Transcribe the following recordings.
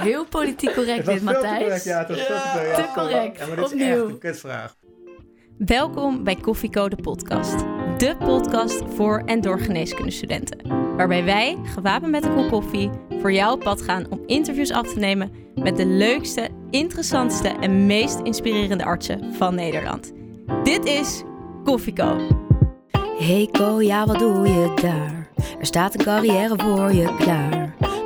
heel politiek correct dit, Matthijs. correct, ja, het was te Ja. correct. Te correct. Ja, maar dit is echt een kutvraag. Welkom bij Koffieko de podcast. De podcast voor en door geneeskundestudenten. Waarbij wij, gewapend met een kop koffie, voor jou op pad gaan om interviews af te nemen met de leukste, interessantste en meest inspirerende artsen van Nederland. Dit is Koffieko. Hey Ko, ja wat doe je daar? Er staat een carrière voor je klaar.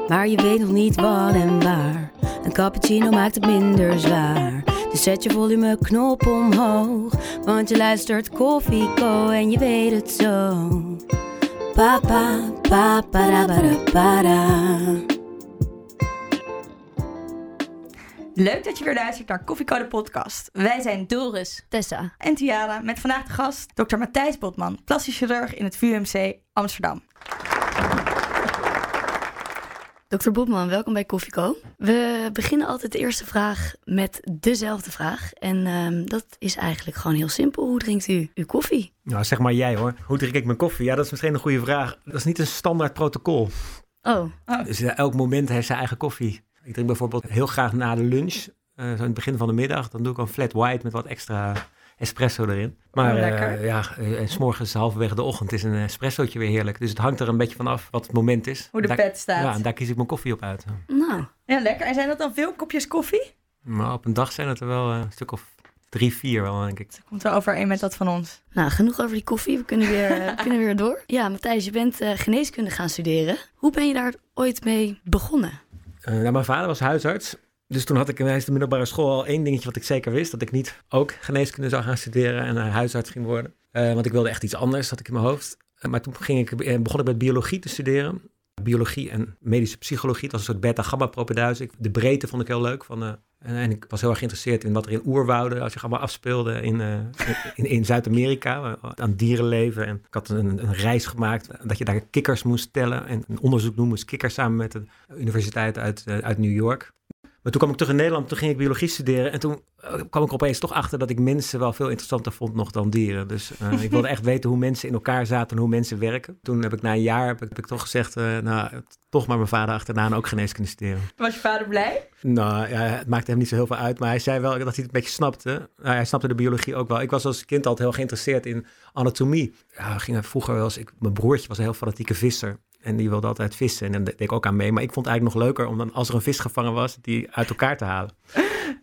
Maar je weet nog niet wat en waar. Een cappuccino maakt het minder zwaar. Dus zet je volumeknop omhoog. Want je luistert Koffie Co en je weet het zo. Papa, papa, para, para, para. Leuk dat je weer luistert naar Koffiecode Podcast. Wij zijn Doris Tessa. en Tiara met vandaag de gast Dr. Matthijs Botman, plastisch chirurg in het VUMC Amsterdam. Dr. Bobman, welkom bij Koffieco. We beginnen altijd de eerste vraag met dezelfde vraag. En ehm, dat is eigenlijk gewoon heel simpel. Hoe drinkt u uw koffie? Nou, zeg maar jij hoor. Hoe drink ik mijn koffie? Ja, dat is misschien een goede vraag. Dat is niet een standaard protocol. Oh, Dus eh, elk moment heeft zijn eigen koffie. Ik drink bijvoorbeeld heel graag na de lunch, eh, zo in het begin van de middag, dan doe ik een flat white met wat extra espresso erin. Maar Oh, eh, lekker. ja, eh, en 's morgens halverwege de ochtend is een espressootje weer heerlijk. Dus het hangt er een beetje vanaf wat het moment is. Hoe de daar, pet staat. Ja, en daar kies ik mijn koffie op uit. nou. Ja, lekker. En zijn dat dan veel kopjes koffie? Maar op een dag zijn het er wel eh, een stuk of drie, vier wel, denk ik. Komt wel overeen met dat van ons. Nou, genoeg over die koffie. We kunnen weer, eh, we kunnen weer door. Ja, Matthijs, je bent eh, geneeskunde gaan studeren. Hoe ben je daar ooit mee begonnen? Eh, nou, mijn vader was huisarts. Dus toen had ik tijdens de middelbare school al één dingetje wat ik zeker wist. Dat ik niet ook geneeskunde zou gaan studeren en eh, huisarts ging worden. Eh, want ik wilde echt iets anders, had ik in mijn hoofd. Eh, maar toen ging ik, begon ik met biologie te studeren. Biologie en medische psychologie. Het was een soort beta-gamma-propeduise. Ik- De breedte vond ik heel leuk. Van, en, ik was heel erg geïnteresseerd in wat er in oerwouden als zich allemaal afspeelde in, in, in Zuid-Amerika. Aan dierenleven. En ik had een, een reis gemaakt dat je daar kikkers moest tellen. En een onderzoek doen moest kikkers samen met de universiteit uit, uit New York. Maar toen kwam ik terug in Nederland, toen ging ik biologie studeren. En toen eh, kwam ik opeens toch achter dat ik mensen wel veel interessanter vond nog dan dieren. Dus eh, ik wilde echt weten hoe mensen in elkaar zaten en hoe mensen werken. Toen heb ik na een jaar heb ik, heb ik toch gezegd, eh, nou, toch maar mijn vader achterna en ook geneeskunde studeren. Was je vader blij? Nou ja, het maakte hem niet zo heel veel uit, maar hij zei wel dat hij het een beetje snapte. Nou, hij snapte de biologie ook wel. Ik was als kind altijd heel geïnteresseerd in anatomie. Ja, we gingen vroeger wel eens, ik, mijn broertje was een heel fanatieke visser. En die wilde altijd vissen en daar deed ik ook aan mee. Maar ik vond het eigenlijk nog leuker om dan, als er een vis gevangen was, die uit elkaar te halen.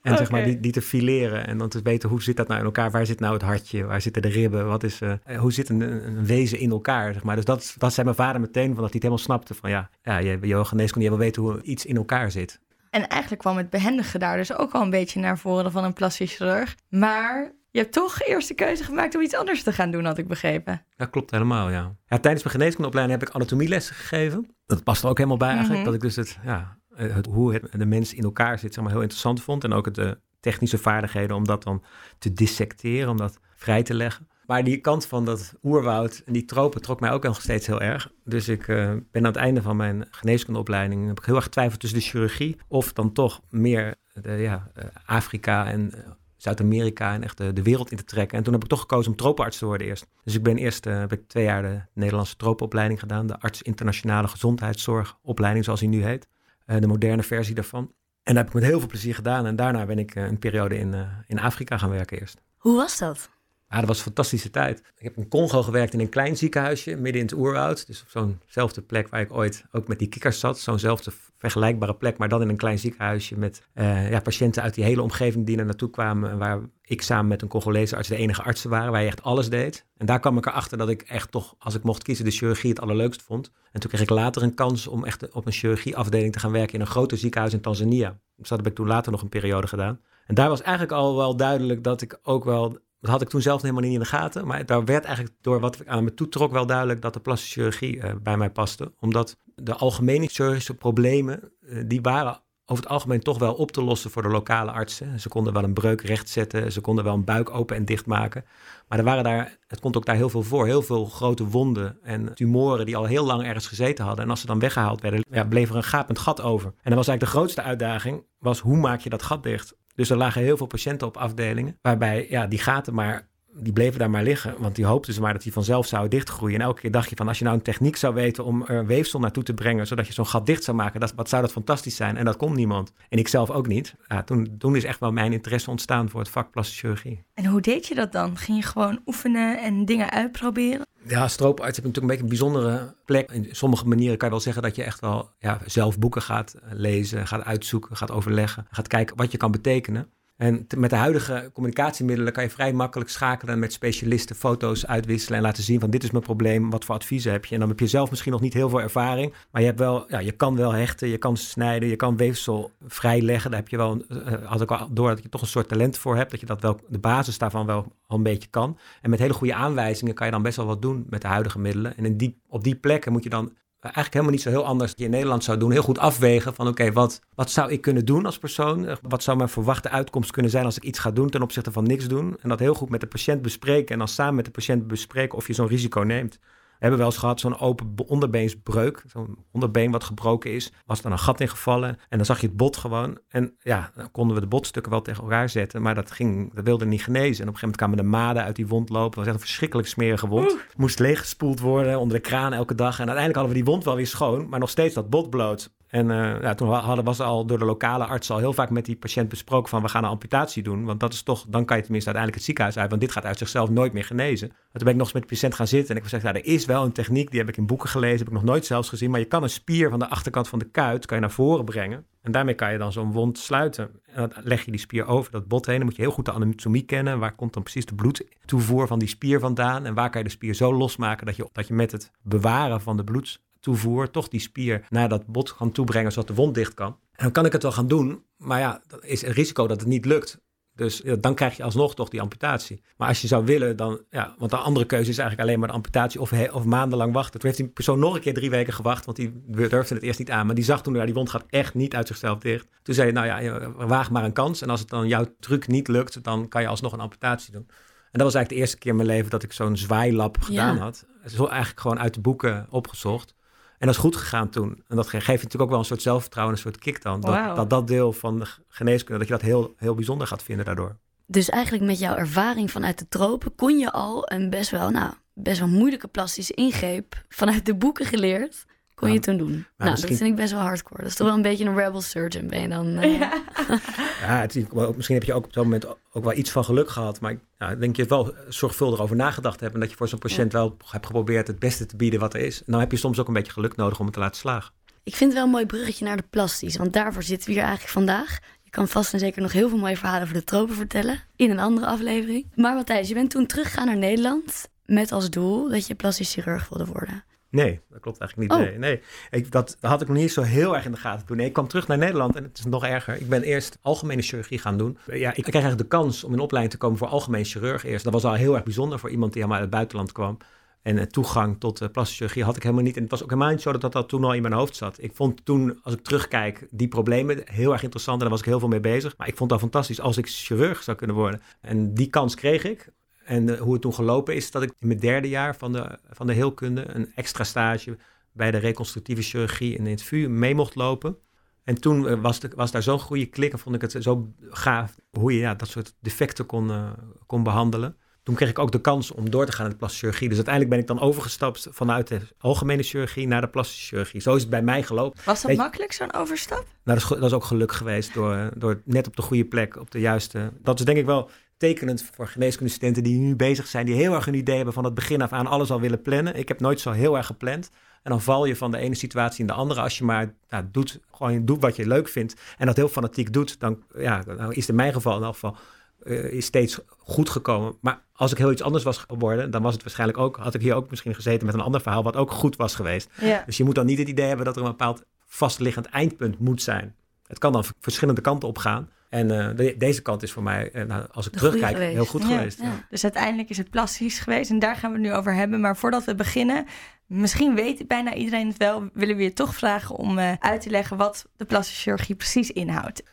En zeg maar, die, die te fileren. En dan te weten, hoe zit dat nou in elkaar? Waar zit nou het hartje? Waar zitten de ribben? Wat is, eh, hoe zit een, een wezen in elkaar? Zeg maar. Dus dat, dat zei mijn vader meteen, van dat hij het helemaal snapte. Van ja, ja je, je wil geneeskunde, je wil weten hoe iets in elkaar zit. En eigenlijk kwam het behendige daar dus ook wel een beetje naar voren van een plastisch chirurg. Maar je hebt toch eerst de keuze gemaakt om iets anders te gaan doen, had ik begrepen. Dat klopt helemaal, ja. ja tijdens mijn geneeskundeopleiding heb ik anatomieles gegeven. Dat past er ook helemaal bij eigenlijk. Mhm. Dat ik dus het, ja, het, hoe het, de mens in elkaar zit, zeg maar, heel interessant vond. En ook het, de technische vaardigheden om dat dan te dissecteren, om dat vrij te leggen. Maar die kant van dat oerwoud en die tropen trok mij ook nog steeds heel erg. Dus ik eh, ben aan het einde van mijn geneeskundeopleiding heb ik heel erg getwijfeld tussen de chirurgie of dan toch meer de, ja, eh, Afrika en eh, Zuid-Amerika en echt de, wereld in te trekken. En toen heb ik toch gekozen om tropenarts te worden eerst. Dus ik ben eerst eh, heb ik twee jaar de Nederlandse tropenopleiding gedaan, de arts internationale gezondheidszorgopleiding zoals die nu heet, Eh, de moderne versie daarvan. En dat heb ik met heel veel plezier gedaan. En daarna ben ik eh, een periode in, in Afrika gaan werken eerst. Hoe was dat? Ja, dat was een fantastische tijd. Ik heb in Congo gewerkt in een klein ziekenhuisje, midden in het oerwoud. Dus op zo'nzelfde plek waar ik ooit ook met die kikkers zat. Zo'nzelfde vergelijkbare plek, maar dan in een klein ziekenhuisje met eh, ja, patiënten uit die hele omgeving die er naartoe kwamen. En waar ik samen met een Congolese arts de enige artsen waren, waar je echt alles deed. En daar kwam ik erachter dat ik echt toch, als ik mocht kiezen, de chirurgie het allerleukst vond. En toen kreeg ik later een kans om echt op een chirurgieafdeling te gaan werken in een groter ziekenhuis in Tanzania. Dus dat heb ik toen later nog een periode gedaan. En daar was eigenlijk al wel duidelijk dat ik ook wel dat had ik toen zelf helemaal niet in de gaten. Maar daar werd eigenlijk door wat ik aan me toetrok wel duidelijk dat de plastische chirurgie eh, bij mij paste. Omdat de algemene chirurgische problemen, eh, die waren over het algemeen toch wel op te lossen voor de lokale artsen. Ze konden wel een breuk rechtzetten, ze konden wel een buik open en dicht maken. Maar er waren daar, het komt ook daar heel veel voor. Heel veel grote wonden en tumoren die al heel lang ergens gezeten hadden. En als ze dan weggehaald werden, ja, bleef er een gapend gat over. En dat was eigenlijk de grootste uitdaging, was hoe maak je dat gat dicht? Dus er lagen heel veel patiënten op afdelingen, waarbij ja, die gaten maar die bleven daar maar liggen. Want die hoopten ze maar dat die vanzelf zouden dichtgroeien. En elke keer dacht je van, als je nou een techniek zou weten om er weefsel naartoe te brengen, zodat je zo'n gat dicht zou maken, dat, wat zou dat fantastisch zijn. En dat kon niemand. En ik zelf ook niet. Ja, toen, toen is echt wel mijn interesse ontstaan voor het vak plastische chirurgie. En hoe deed je dat dan? Ging je gewoon oefenen en dingen uitproberen? Ja, strooparts heb natuurlijk een beetje een bijzondere plek. In sommige manieren kan je wel zeggen dat je echt wel ja, zelf boeken gaat lezen, gaat uitzoeken, gaat overleggen, gaat kijken wat je kan betekenen. En met de huidige communicatiemiddelen kan je vrij makkelijk schakelen met specialisten, foto's uitwisselen en laten zien van dit is mijn probleem, wat voor adviezen heb je. En dan heb je zelf misschien nog niet heel veel ervaring, maar je, hebt wel, ja, je kan wel hechten, je kan snijden, je kan weefsel vrijleggen. Daar heb je wel, uh, had ik al door dat je toch een soort talent voor hebt, dat je dat wel, de basis daarvan wel al een beetje kan. En met hele goede aanwijzingen kan je dan best wel wat doen met de huidige middelen. En in die, op die plekken moet je dan eigenlijk helemaal niet zo heel anders die in Nederland zou doen. Heel goed afwegen van oké, wat, wat zou ik kunnen doen als persoon? Wat zou mijn verwachte uitkomst kunnen zijn als ik iets ga doen ten opzichte van niks doen? En dat heel goed met de patiënt bespreken en dan samen met de patiënt bespreken of je zo'n risico neemt hebben wel eens gehad zo'n open onderbeensbreuk. Zo'n onderbeen wat gebroken is. Was dan een gat ingevallen. En dan zag je het bot gewoon. En ja, dan konden we de botstukken wel tegen elkaar zetten. Maar dat, ging, dat wilde niet genezen. En op een gegeven moment kwamen de maden uit die wond lopen. Het was echt een verschrikkelijk smerige wond. Moest leeggespoeld worden onder de kraan elke dag. En uiteindelijk hadden we die wond wel weer schoon. Maar nog steeds dat bot bloot. En uh, ja, toen hadden, was al door de lokale arts al heel vaak met die patiënt besproken van we gaan een amputatie doen. Want dat is toch, dan kan je tenminste uiteindelijk het ziekenhuis uit. Want dit gaat uit zichzelf nooit meer genezen. En toen ben ik nog eens met de patiënt gaan zitten en ik gezegd, nou, er is wel een techniek, die heb ik in boeken gelezen, heb ik nog nooit zelfs gezien. Maar je kan een spier van de achterkant van de kuit kan je naar voren brengen. En daarmee kan je dan zo'n wond sluiten. En dan leg je die spier over dat bot heen. Dan moet je heel goed de anatomie kennen. Waar komt dan precies de bloedtoevoer van die spier vandaan? En waar kan je de spier zo losmaken dat je, dat je met het bewaren van de bloed toevoer toch die spier naar dat bot kan toebrengen zodat de wond dicht kan. En dan kan ik het wel gaan doen, maar ja, dat is een risico dat het niet lukt. Dus ja, dan krijg je alsnog toch die amputatie. Maar als je zou willen, dan, ja, want de andere keuze is eigenlijk alleen maar de amputatie of, of maandenlang wachten. Toen heeft die persoon nog een keer drie weken gewacht, want die durfde het eerst niet aan. Maar die zag toen, ja, die wond gaat echt niet uit zichzelf dicht. Toen zei hij, nou ja, waag maar een kans. En als het dan jouw truc niet lukt, dan kan je alsnog een amputatie doen. En dat was eigenlijk de eerste keer in mijn leven dat ik zo'n zwaailap gedaan ja. had. Zo eigenlijk gewoon uit de boeken opgezocht. En dat is goed gegaan toen. En dat geeft je natuurlijk ook wel een soort zelfvertrouwen, een soort kick dan. Dat, wow. dat, dat deel van de geneeskunde, dat je dat heel, heel bijzonder gaat vinden daardoor. Dus eigenlijk met jouw ervaring vanuit de tropen kon je al een best wel, nou, best wel moeilijke plastische ingreep vanuit de boeken geleerd kon je toen doen? nou, misschien... dat vind ik best wel hardcore. Dat is toch wel een beetje een rebel surgeon ben je dan. Uh... Ja, ja het, misschien heb je ook op dat moment ook wel iets van geluk gehad. Maar ja, denk je wel zorgvuldig over nagedacht hebt. En dat je voor zo'n patiënt wel hebt geprobeerd het beste te bieden wat er is. En dan heb je soms ook een beetje geluk nodig om het te laten slagen. Ik vind het wel een mooi bruggetje naar de plastisch. Want daarvoor zitten we hier eigenlijk vandaag. Je kan vast en zeker nog heel veel mooie verhalen over de tropen vertellen. In een andere aflevering. Maar Matthijs, je bent toen teruggegaan naar Nederland. Met als doel dat je plastisch chirurg wilde worden. Nee, dat klopt eigenlijk niet. Oh. Nee, nee. Ik, dat had ik nog niet zo heel erg in de gaten toen. Nee, ik kwam terug naar Nederland en het is nog erger. Ik ben eerst algemene chirurgie gaan doen. Ja, ik kreeg eigenlijk de kans om in opleiding te komen voor algemeen chirurg eerst. Dat was al heel erg bijzonder voor iemand die helemaal uit het buitenland kwam. En uh, toegang tot uh, plastische chirurgie had ik helemaal niet. En het was ook helemaal niet zo dat dat toen al in mijn hoofd zat. Ik vond toen, als ik terugkijk, die problemen heel erg interessant. En daar was ik heel veel mee bezig. Maar ik vond het al fantastisch als ik chirurg zou kunnen worden. En die kans kreeg ik. En de, hoe het toen gelopen is, dat ik in mijn derde jaar van de, van de heelkunde een extra stage bij de reconstructieve chirurgie in het VU mee mocht lopen. En toen was, de, was daar zo'n goede klik en vond ik het zo gaaf hoe je ja, dat soort defecten kon, uh, kon behandelen. Toen kreeg ik ook de kans om door te gaan in de plastische chirurgie. Dus uiteindelijk ben ik dan overgestapt vanuit de algemene chirurgie naar de plastische chirurgie. Zo is het bij mij gelopen. Was dat makkelijk, zo'n overstap? Nou, dat is, dat is ook geluk geweest door, door net op de goede plek, op de juiste... Dat is denk ik wel tekenend voor geneeskundestudenten die nu bezig zijn, die heel erg een idee hebben van het begin af aan alles al willen plannen. Ik heb nooit zo heel erg gepland. En dan val je van de ene situatie in de andere. Als je maar nou, doet, gewoon doet wat je leuk vindt en dat heel fanatiek doet, dan ja, is het in mijn geval in elk geval uh, is steeds goed gekomen. Maar als ik heel iets anders was geworden, dan was het waarschijnlijk ook, had ik hier ook misschien gezeten met een ander verhaal wat ook goed was geweest. Ja. Dus je moet dan niet het idee hebben dat er een bepaald vastliggend eindpunt moet zijn. Het kan dan verschillende kanten op gaan. En uh, de, deze kant is voor mij, uh, nou, als ik terugkijk, heel goed geweest. Ja. Dus uiteindelijk is het plastisch geweest en daar gaan we het nu over hebben. Maar voordat we beginnen, misschien weet bijna iedereen het wel, willen we je toch vragen om uh, uit te leggen wat de plastische chirurgie precies inhoudt.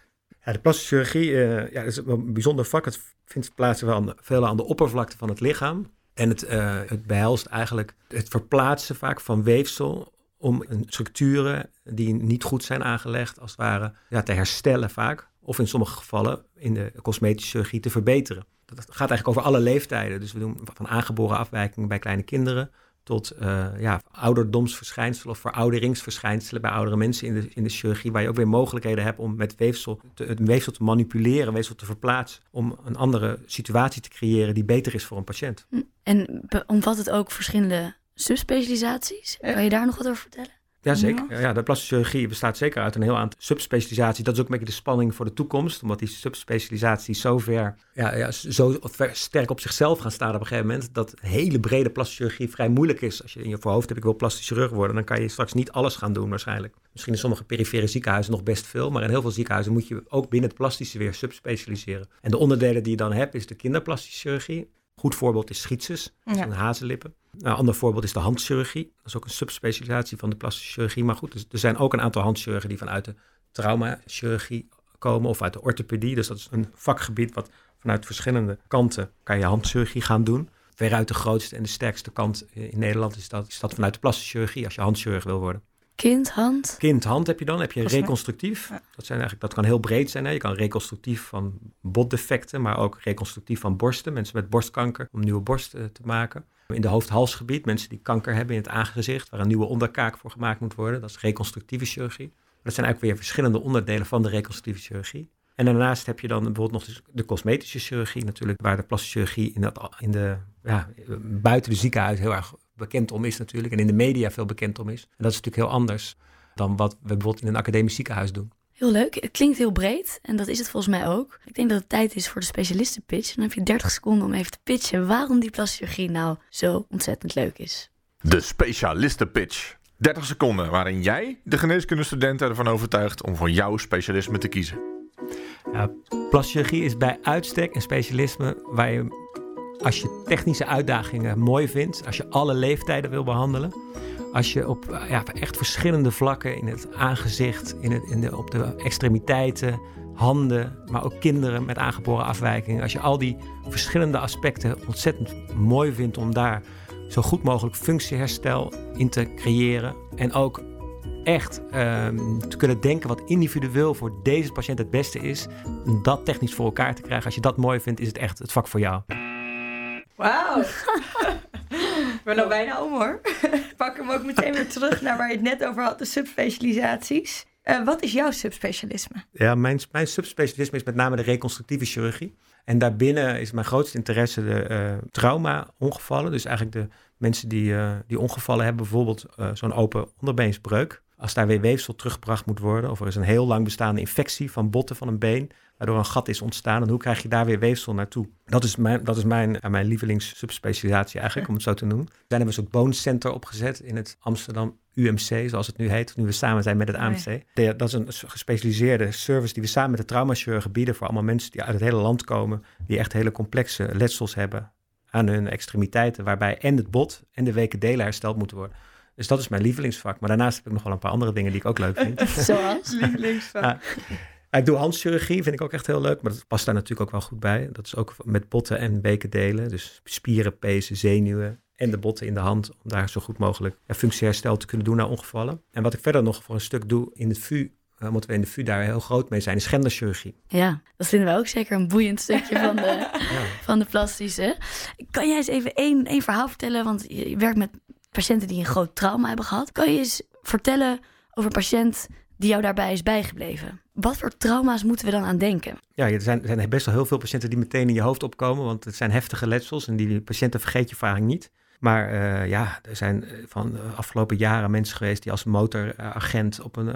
Ja, de plastische chirurgie ja, is een bijzonder vak. Het vindt plaats wel veel aan de oppervlakte van het lichaam. En het, het behelst eigenlijk het verplaatsen vaak van weefsel om structuren die niet goed zijn aangelegd, als het ware, ja, te herstellen vaak. Of in sommige gevallen in de cosmetische chirurgie te verbeteren. Dat gaat eigenlijk over alle leeftijden. Dus we doen van aangeboren afwijkingen bij kleine kinderen tot uh, ja, ouderdomsverschijnselen of verouderingsverschijnselen bij oudere mensen in de, in de chirurgie, waar je ook weer mogelijkheden hebt om met weefsel te, het weefsel te manipuleren, weefsel te verplaatsen, om een andere situatie te creëren die beter is voor een patiënt. Hm. En omvat het ook verschillende subspecialisaties? Kan je daar nog wat over vertellen? Ja, zeker. Ja, de plastische chirurgie bestaat zeker uit een heel aantal subspecialisaties. Dat is ook een beetje de spanning voor de toekomst, omdat die subspecialisaties zo ver, ja, ja, zo sterk op zichzelf gaan staan op een gegeven moment, dat hele brede plastische chirurgie vrij moeilijk is. Als je in je voorhoofd hebt, ik wil plastisch chirurg worden, dan kan je straks niet alles gaan doen waarschijnlijk. Misschien in sommige perifere ziekenhuizen nog best veel, maar in heel veel ziekenhuizen moet je ook binnen het plastische weer subspecialiseren. En de onderdelen die je dan hebt, is de kinderplastische chirurgie. Goed voorbeeld is schietses, ja. een hazenlippen. Een ander voorbeeld is de handchirurgie. Dat is ook een subspecialisatie van de plastische chirurgie. Maar goed, dus er zijn ook een aantal handchirurgen die vanuit de traumachirurgie komen of uit de orthopedie. Dus dat is een vakgebied wat vanuit verschillende kanten kan je handchirurgie gaan doen. Veruit de grootste en de sterkste kant in Nederland is dat, is dat vanuit de plastische chirurgie als je handchirurg wil worden. Kind, hand? Kind, hand heb je dan. Heb je reconstructief. Dat, zijn eigenlijk, dat kan heel breed zijn. Hè? Je kan reconstructief van botdefecten, maar ook reconstructief van borsten. Mensen met borstkanker, om nieuwe borsten te maken. In de hoofd-halsgebied, mensen die kanker hebben in het aangezicht, waar een nieuwe onderkaak voor gemaakt moet worden. Dat is reconstructieve chirurgie. dat zijn eigenlijk weer verschillende onderdelen van de reconstructieve chirurgie. En daarnaast heb je dan bijvoorbeeld nog de cosmetische chirurgie natuurlijk, waar de plastische chirurgie in, dat, in de, ja, buiten de ziekenhuis heel erg bekend om is natuurlijk. En in de media veel bekend om is. En dat is natuurlijk heel anders dan wat we bijvoorbeeld in een academisch ziekenhuis doen. Heel leuk. Het klinkt heel breed en dat is het volgens mij ook. Ik denk dat het tijd is voor de specialistenpitch. Dan heb je 30 seconden om even te pitchen waarom die plastic nou zo ontzettend leuk is. De specialistenpitch. 30 seconden waarin jij de geneeskundestudenten ervan overtuigt om voor jouw specialisme te kiezen. Ja, plastic is bij uitstek een specialisme waar je, als je technische uitdagingen mooi vindt, als je alle leeftijden wil behandelen, als je op ja, echt verschillende vlakken in het aangezicht, in in de, op de extremiteiten, handen, maar ook kinderen met aangeboren afwijkingen. Als je al die verschillende aspecten ontzettend mooi vindt om daar zo goed mogelijk functieherstel in te creëren. En ook echt um, te kunnen denken wat individueel voor deze patiënt het beste is. Om dat technisch voor elkaar te krijgen. Als je dat mooi vindt, is het echt het vak voor jou. Wauw. Ik ben al bijna om hoor. Pak hem ook meteen weer terug naar waar je het net over had, de subspecialisaties. Uh, wat is jouw subspecialisme? Ja, mijn, mijn subspecialisme is met name de reconstructieve chirurgie. En daarbinnen is mijn grootste interesse de uh, trauma-ongevallen. Dus eigenlijk de mensen die, uh, die ongevallen hebben, bijvoorbeeld zo'n open onderbeensbreuk. Als daar weer weefsel teruggebracht moet worden, of er is een heel lang bestaande infectie van botten van een been, waardoor een gat is ontstaan. En hoe krijg je daar weer weefsel naartoe? Dat is mijn, dat is mijn, mijn lievelingssubspecialisatie eigenlijk, om het zo te noemen. Daar hebben we een soort Bone Center opgezet in het Amsterdam UMC, zoals het nu heet, nu we samen zijn met het AMC. Dat is een gespecialiseerde service die we samen met de traumachirurgen bieden voor allemaal mensen die uit het hele land komen, die echt hele complexe letsels hebben aan hun extremiteiten, waarbij en het bot en de weken delen hersteld moeten worden. Dus dat is mijn lievelingsvak. Maar daarnaast heb ik nog wel een paar andere dingen die ik ook leuk vind. Zoals? lievelingsvak. Ik doe handchirurgie, vind ik ook echt heel leuk. Maar dat past daar natuurlijk ook wel goed bij. Dat is ook met botten en bekendelen. Dus spieren, pezen, zenuwen en de botten in de hand. Om daar zo goed mogelijk functieherstel te kunnen doen na ongevallen. En wat ik verder nog voor een stuk doe in het VU uh, moeten we in de VU daar heel groot mee zijn, is genderchirurgie. Ja, dat vinden we ook zeker een boeiend stukje van de, van de plastische. Kan jij eens even één, één verhaal vertellen? Want je werkt met patiënten die een groot trauma hebben gehad. Kan je eens vertellen over een patiënt die jou daarbij is bijgebleven? Wat voor trauma's moeten we dan aan denken? Ja, er zijn, er zijn best wel heel veel patiënten die meteen in je hoofd opkomen, want het zijn heftige letsels en die patiënten vergeet je vaak niet. Maar uh, ja, er zijn eh, van de afgelopen jaren mensen geweest die als motoragent op een,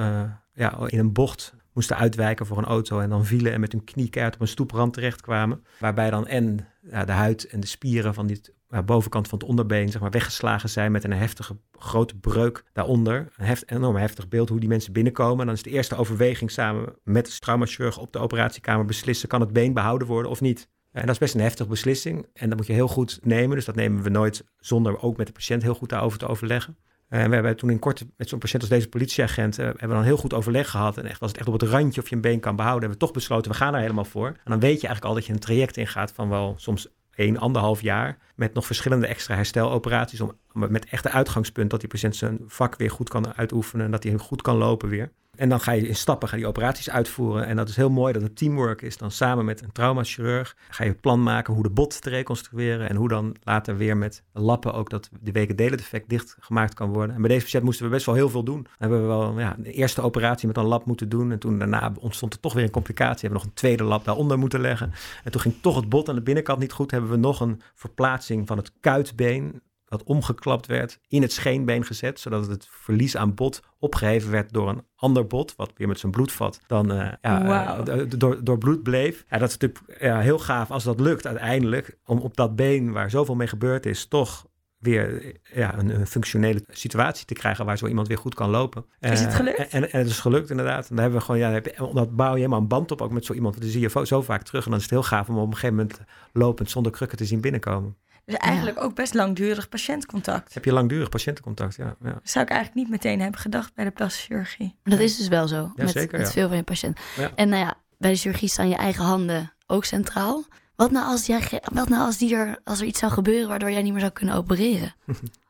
ja, in een bocht moesten uitwijken voor een auto en dan vielen en met hun knie keihard op een stoeprand terechtkwamen. Waarbij dan en ja, de huid en de spieren van dit bovenkant van het onderbeen zeg maar, weggeslagen zijn met een heftige grote breuk daaronder. Een heft, enorm heftig beeld hoe die mensen binnenkomen. En dan is de eerste overweging samen met de traumachirurg op de operatiekamer beslissen, kan het been behouden worden of niet. En dat is best een heftige beslissing. En dat moet je heel goed nemen. Dus dat nemen we nooit zonder ook met de patiënt heel goed daarover te overleggen. En we hebben toen in kort met zo'n patiënt als deze politieagent, uh, hebben we dan heel goed overleg gehad. En echt was het echt op het randje of je een been kan behouden. Hebben we toch besloten, we gaan er helemaal voor. En dan weet je eigenlijk al dat je een traject ingaat van wel soms één, anderhalf jaar. Met nog verschillende extra hersteloperaties. Om, met echt de uitgangspunt dat die patiënt zijn vak weer goed kan uitoefenen. En dat hij goed kan lopen weer. En dan ga je in stappen ga die operaties uitvoeren. En dat is heel mooi dat het teamwork is. Dan samen met een traumachirurg ga je plan maken hoe de bot te reconstrueren. En hoe dan later weer met lappen ook dat de weken defect dicht gemaakt kan worden. En bij deze patiënt moesten we best wel heel veel doen. Dan hebben we wel ja, de eerste operatie met een lap moeten doen. En toen daarna ontstond er toch weer een complicatie. We hebben nog een tweede lap daaronder moeten leggen. En toen ging toch het bot aan de binnenkant niet goed. Hebben we nog een verplaatsing van het kuitbeen dat omgeklapt werd, in het scheenbeen gezet, zodat het verlies aan bot opgeheven werd door een ander bot, wat weer met zijn bloedvat dan uh, ja, uh, door, door bloed bleef. Ja, dat is natuurlijk ja, heel gaaf als dat lukt uiteindelijk, om op dat been waar zoveel mee gebeurd is, toch weer ja, een, een, functionele situatie te krijgen waar zo iemand weer goed kan lopen. Is het gelukt? En, en, het is gelukt inderdaad. En dan hebben we gewoon, ja, dat bouw je helemaal een band op ook met zo iemand. Dat zie je zo vaak terug. En dan is het heel gaaf om op een gegeven moment lopend zonder krukken te zien binnenkomen. Dus eigenlijk ook best langdurig patiëntcontact. Heb je langdurig patiëntencontact, ja. ja. Dat zou ik eigenlijk niet meteen hebben gedacht bij de plastische chirurgie. Maar dat is dus wel zo, met, zeker, met veel van je patiënten. En nou ja, bij de chirurgie staan je eigen handen ook centraal. Wat nou als, jij, wat nou als, die er, als er iets zou gebeuren waardoor jij niet meer zou kunnen opereren?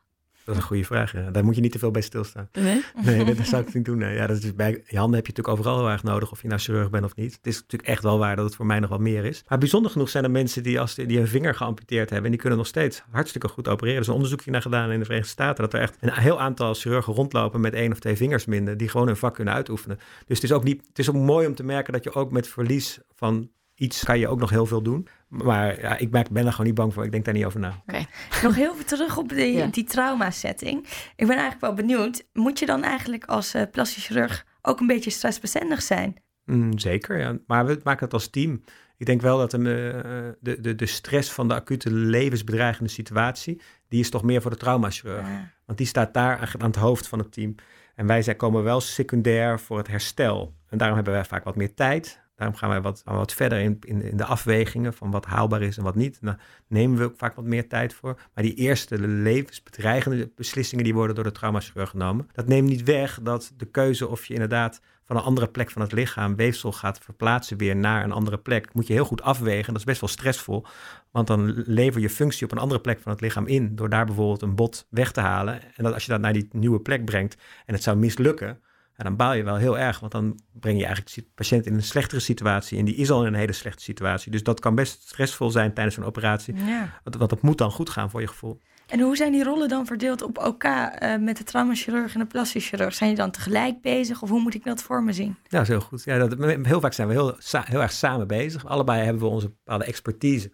Dat is een goede vraag. Ja. Daar moet je niet te veel bij stilstaan. Nee? Nee, dat zou ik niet doen. Nee. Ja, dat is bij je handen heb je natuurlijk overal heel erg nodig, of je nou chirurg bent of niet. Het is natuurlijk echt wel waar dat het voor mij nog wat meer is. Maar bijzonder genoeg zijn er mensen die, als die, die een vinger geamputeerd hebben, en die kunnen nog steeds hartstikke goed opereren. Er is een onderzoekje naar gedaan in de Verenigde Staten, dat er echt een heel aantal chirurgen rondlopen met één of twee vingers minder, die gewoon hun vak kunnen uitoefenen. Dus het is ook, niet, het is ook mooi om te merken dat je ook met verlies van iets kan je ook nog heel veel doen. Maar ja, ik ben, er gewoon niet bang voor. Ik denk daar niet over na. Oké. Nog heel veel terug op die, die trauma-setting. Ik ben eigenlijk wel benieuwd. Moet je dan eigenlijk als uh, plastisch chirurg ook een beetje stressbestendig zijn? Mm, zeker, ja. Maar we maken het als team. Ik denk wel dat de, eh, de, de, de stress van de acute levensbedreigende situatie... die is toch meer voor de traumachirurg. Ja. Want die staat daar aan het hoofd van het team. En wij zijn, komen wel secundair voor het herstel. En daarom hebben wij vaak wat meer tijd Daarom gaan wij wat, wat verder in, in, in, de afwegingen van wat haalbaar is en wat niet. Daar nemen we ook vaak wat meer tijd voor. Maar die eerste levensbedreigende beslissingen die worden door de traumachirurg genomen. Dat neemt niet weg dat de keuze of je inderdaad van een andere plek van het lichaam weefsel gaat verplaatsen weer naar een andere plek. Moet je heel goed afwegen. Dat is best wel stressvol. Want dan lever je functie op een andere plek van het lichaam in. Door daar bijvoorbeeld een bot weg te halen. En dat als je dat naar die nieuwe plek brengt en het zou mislukken en dan baal je wel heel erg, want dan breng je eigenlijk de patiënt in een slechtere situatie. En die is al in een hele slechte situatie. Dus dat kan best stressvol zijn tijdens een operatie. Ja. Want, want het moet dan goed gaan voor je gevoel. En hoe zijn die rollen dan verdeeld op elkaar uh, met de traumachirurg en de plastisch chirurg? Zijn je dan tegelijk bezig of hoe moet ik dat voor me zien? Ja, dat is heel goed. Ja, dat, heel vaak zijn we heel, heel erg samen bezig. Allebei hebben we onze bepaalde expertise.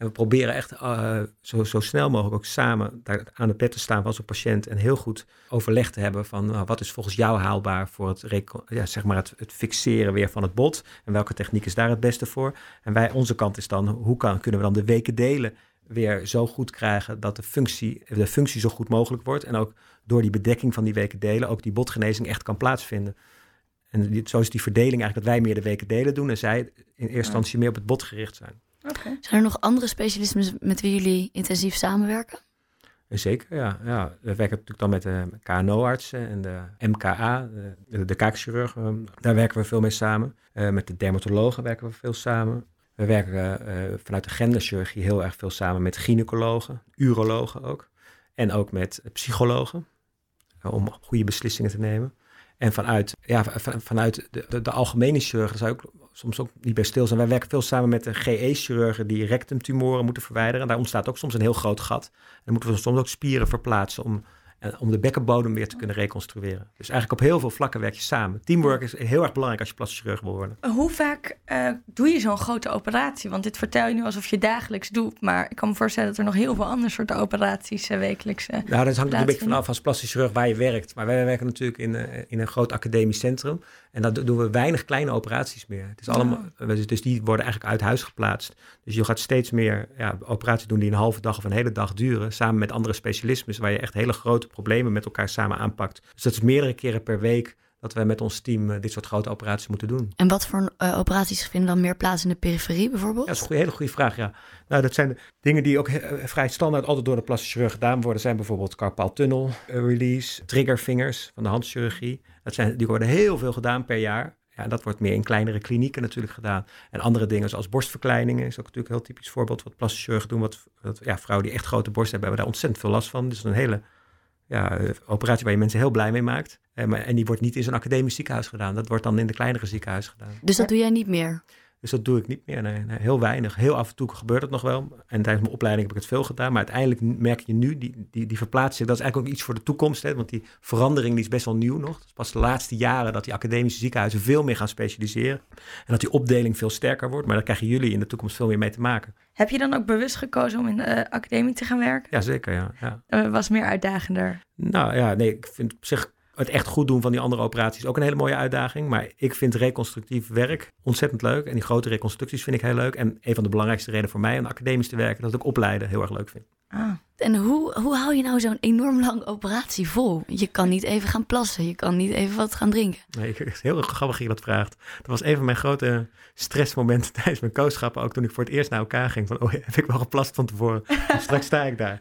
En we proberen echt uh, zo, zo snel mogelijk ook samen daar aan het bed te staan van zo'n patiënt en heel goed overleg te hebben van nou, wat is volgens jou haalbaar voor het, ja, zeg maar het, het, fixeren weer van het bot en welke techniek is daar het beste voor. En wij, onze kant is dan, hoe kan, kunnen we dan de weken delen weer zo goed krijgen dat de functie, de functie zo goed mogelijk wordt en ook door die bedekking van die weken delen ook die botgenezing echt kan plaatsvinden. En zo is die verdeling eigenlijk dat wij meer de weken delen doen en zij in eerste instantie meer op het bot gericht zijn. Zijn er nog andere specialisten met wie jullie intensief samenwerken? Zeker, ja. ja. We werken natuurlijk dan met de KNO-artsen en de MKA, de, de kaakchirurgen. Ehm, daar werken we veel mee samen. Uh, met de dermatologen werken we veel samen. We werken uh, vanuit de genderchirurgie heel erg veel samen met gynaecologen, urologen ook. En ook met psychologen, uh, om goede beslissingen te nemen. En vanuit, ja, vanuit de, de, algemene chirurg, zou ik soms ook niet bij stil zijn. Wij werken veel samen met de GE-chirurgen die rectumtumoren moeten verwijderen. Daar ontstaat ook soms een heel groot gat. En dan moeten we soms ook spieren verplaatsen om, eh, om de bekkenbodem weer te kunnen reconstrueren. Dus eigenlijk op heel veel vlakken werk je samen. Teamwork is heel erg belangrijk als je plastisch chirurg wil worden. Hoe vaak uh, doe je zo'n grote operatie? Want dit vertel je nu alsof je dagelijks doet. Maar ik kan me voorstellen dat er nog heel veel andere soorten operaties uh, wekelijks uh, Nou, dat hangt een beetje vanaf als plastisch chirurg waar je werkt. Maar wij werken natuurlijk in, in een groot academisch centrum. En dat doen we weinig kleine operaties meer. Het is allemaal, Dus die worden eigenlijk uit huis geplaatst. Dus je gaat steeds meer ja, operaties doen die een halve dag of een hele dag duren. Samen met andere specialismes waar je echt hele grote problemen met elkaar samen aanpakt. Dus dat is meerdere keren per week dat wij met ons team uh, dit soort grote operaties moeten doen. En wat voor uh, operaties vinden dan meer plaats in de periferie bijvoorbeeld? Ja, dat is een hele goede vraag, ja. Nou, dat zijn dingen die ook uh, vrij standaard altijd door de plastische chirurg gedaan worden. zijn bijvoorbeeld carpal tunnel release, triggervingers van de handchirurgie. Dat zijn, die worden heel veel gedaan per jaar. Ja, dat wordt meer in kleinere klinieken natuurlijk gedaan. En andere dingen zoals borstverkleiningen is ook natuurlijk een heel typisch voorbeeld wat plastische chirurgen doen. Wat, wat ja, vrouwen die echt grote borst hebben, hebben daar ontzettend veel last van. Dus een hele ja, eh, operatie waar je mensen heel blij mee maakt. En, maar, en die wordt niet in zo'n academisch ziekenhuis gedaan. Dat wordt dan in de kleinere ziekenhuis gedaan. Dus dat doe jij niet meer? Dus dat doe ik niet meer. Nee, nee, heel weinig. Heel af en toe gebeurt het nog wel. En tijdens mijn opleiding heb ik het veel gedaan. Maar uiteindelijk merk je nu, die, die, die verplaatsing, dat is eigenlijk ook iets voor de toekomst. Hè? Want die verandering die is best wel nieuw nog. Het is pas de laatste jaren dat die academische ziekenhuizen veel meer gaan specialiseren. En dat die opdeling veel sterker wordt. Maar daar krijgen jullie in de toekomst veel meer mee te maken. Heb je dan ook bewust gekozen om in de academie te gaan werken? Jazeker, ja. ja. Uh, was meer uitdagender? Nou ja, nee, ik vind op zich het echt goed doen van die andere operaties ook een hele mooie uitdaging. Maar ik vind reconstructief werk ontzettend leuk. En die grote reconstructies vind ik heel leuk. En een van de belangrijkste redenen voor mij om academisch te werken, dat ik opleiden heel erg leuk vind. Ah. En hoe, hoe hou je nou zo'n enorm lang operatie vol? Je kan niet even gaan plassen, je kan niet even wat gaan drinken. Nee, het is heel grappig dat je dat vraagt. Dat was een van mijn grote stressmomenten tijdens mijn kooschappen. Ook toen ik voor het eerst naar elkaar ging. Van, oh, heb ik wel geplast van tevoren? straks sta ik daar.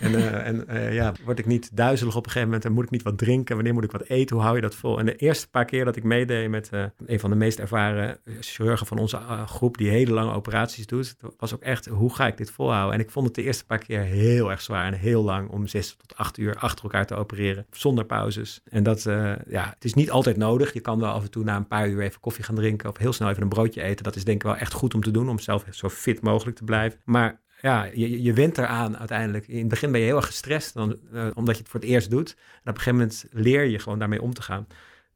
En, uh, en uh, ja, word ik niet duizelig op een gegeven moment? En moet ik niet wat drinken? Wanneer moet ik wat eten? Hoe hou je dat vol? En de eerste paar keer dat ik meedeed met uh, een van de meest ervaren chirurgen van onze groep... die hele lange operaties doet, was ook echt, hoe ga ik dit volhouden? En ik vond het de eerste paar keer heel erg zwaar en heel lang om zes tot acht uur achter elkaar te opereren, zonder pauzes. En dat, uh, ja, het is niet altijd nodig. Je kan wel af en toe na een paar uur even koffie gaan drinken of heel snel even een broodje eten. Dat is denk ik wel echt goed om te doen, om zelf zo fit mogelijk te blijven. Maar ja, je, je went eraan uiteindelijk. In het begin ben je heel erg gestrest, dan, uh, omdat je het voor het eerst doet. En op een gegeven moment leer je gewoon daarmee om te gaan.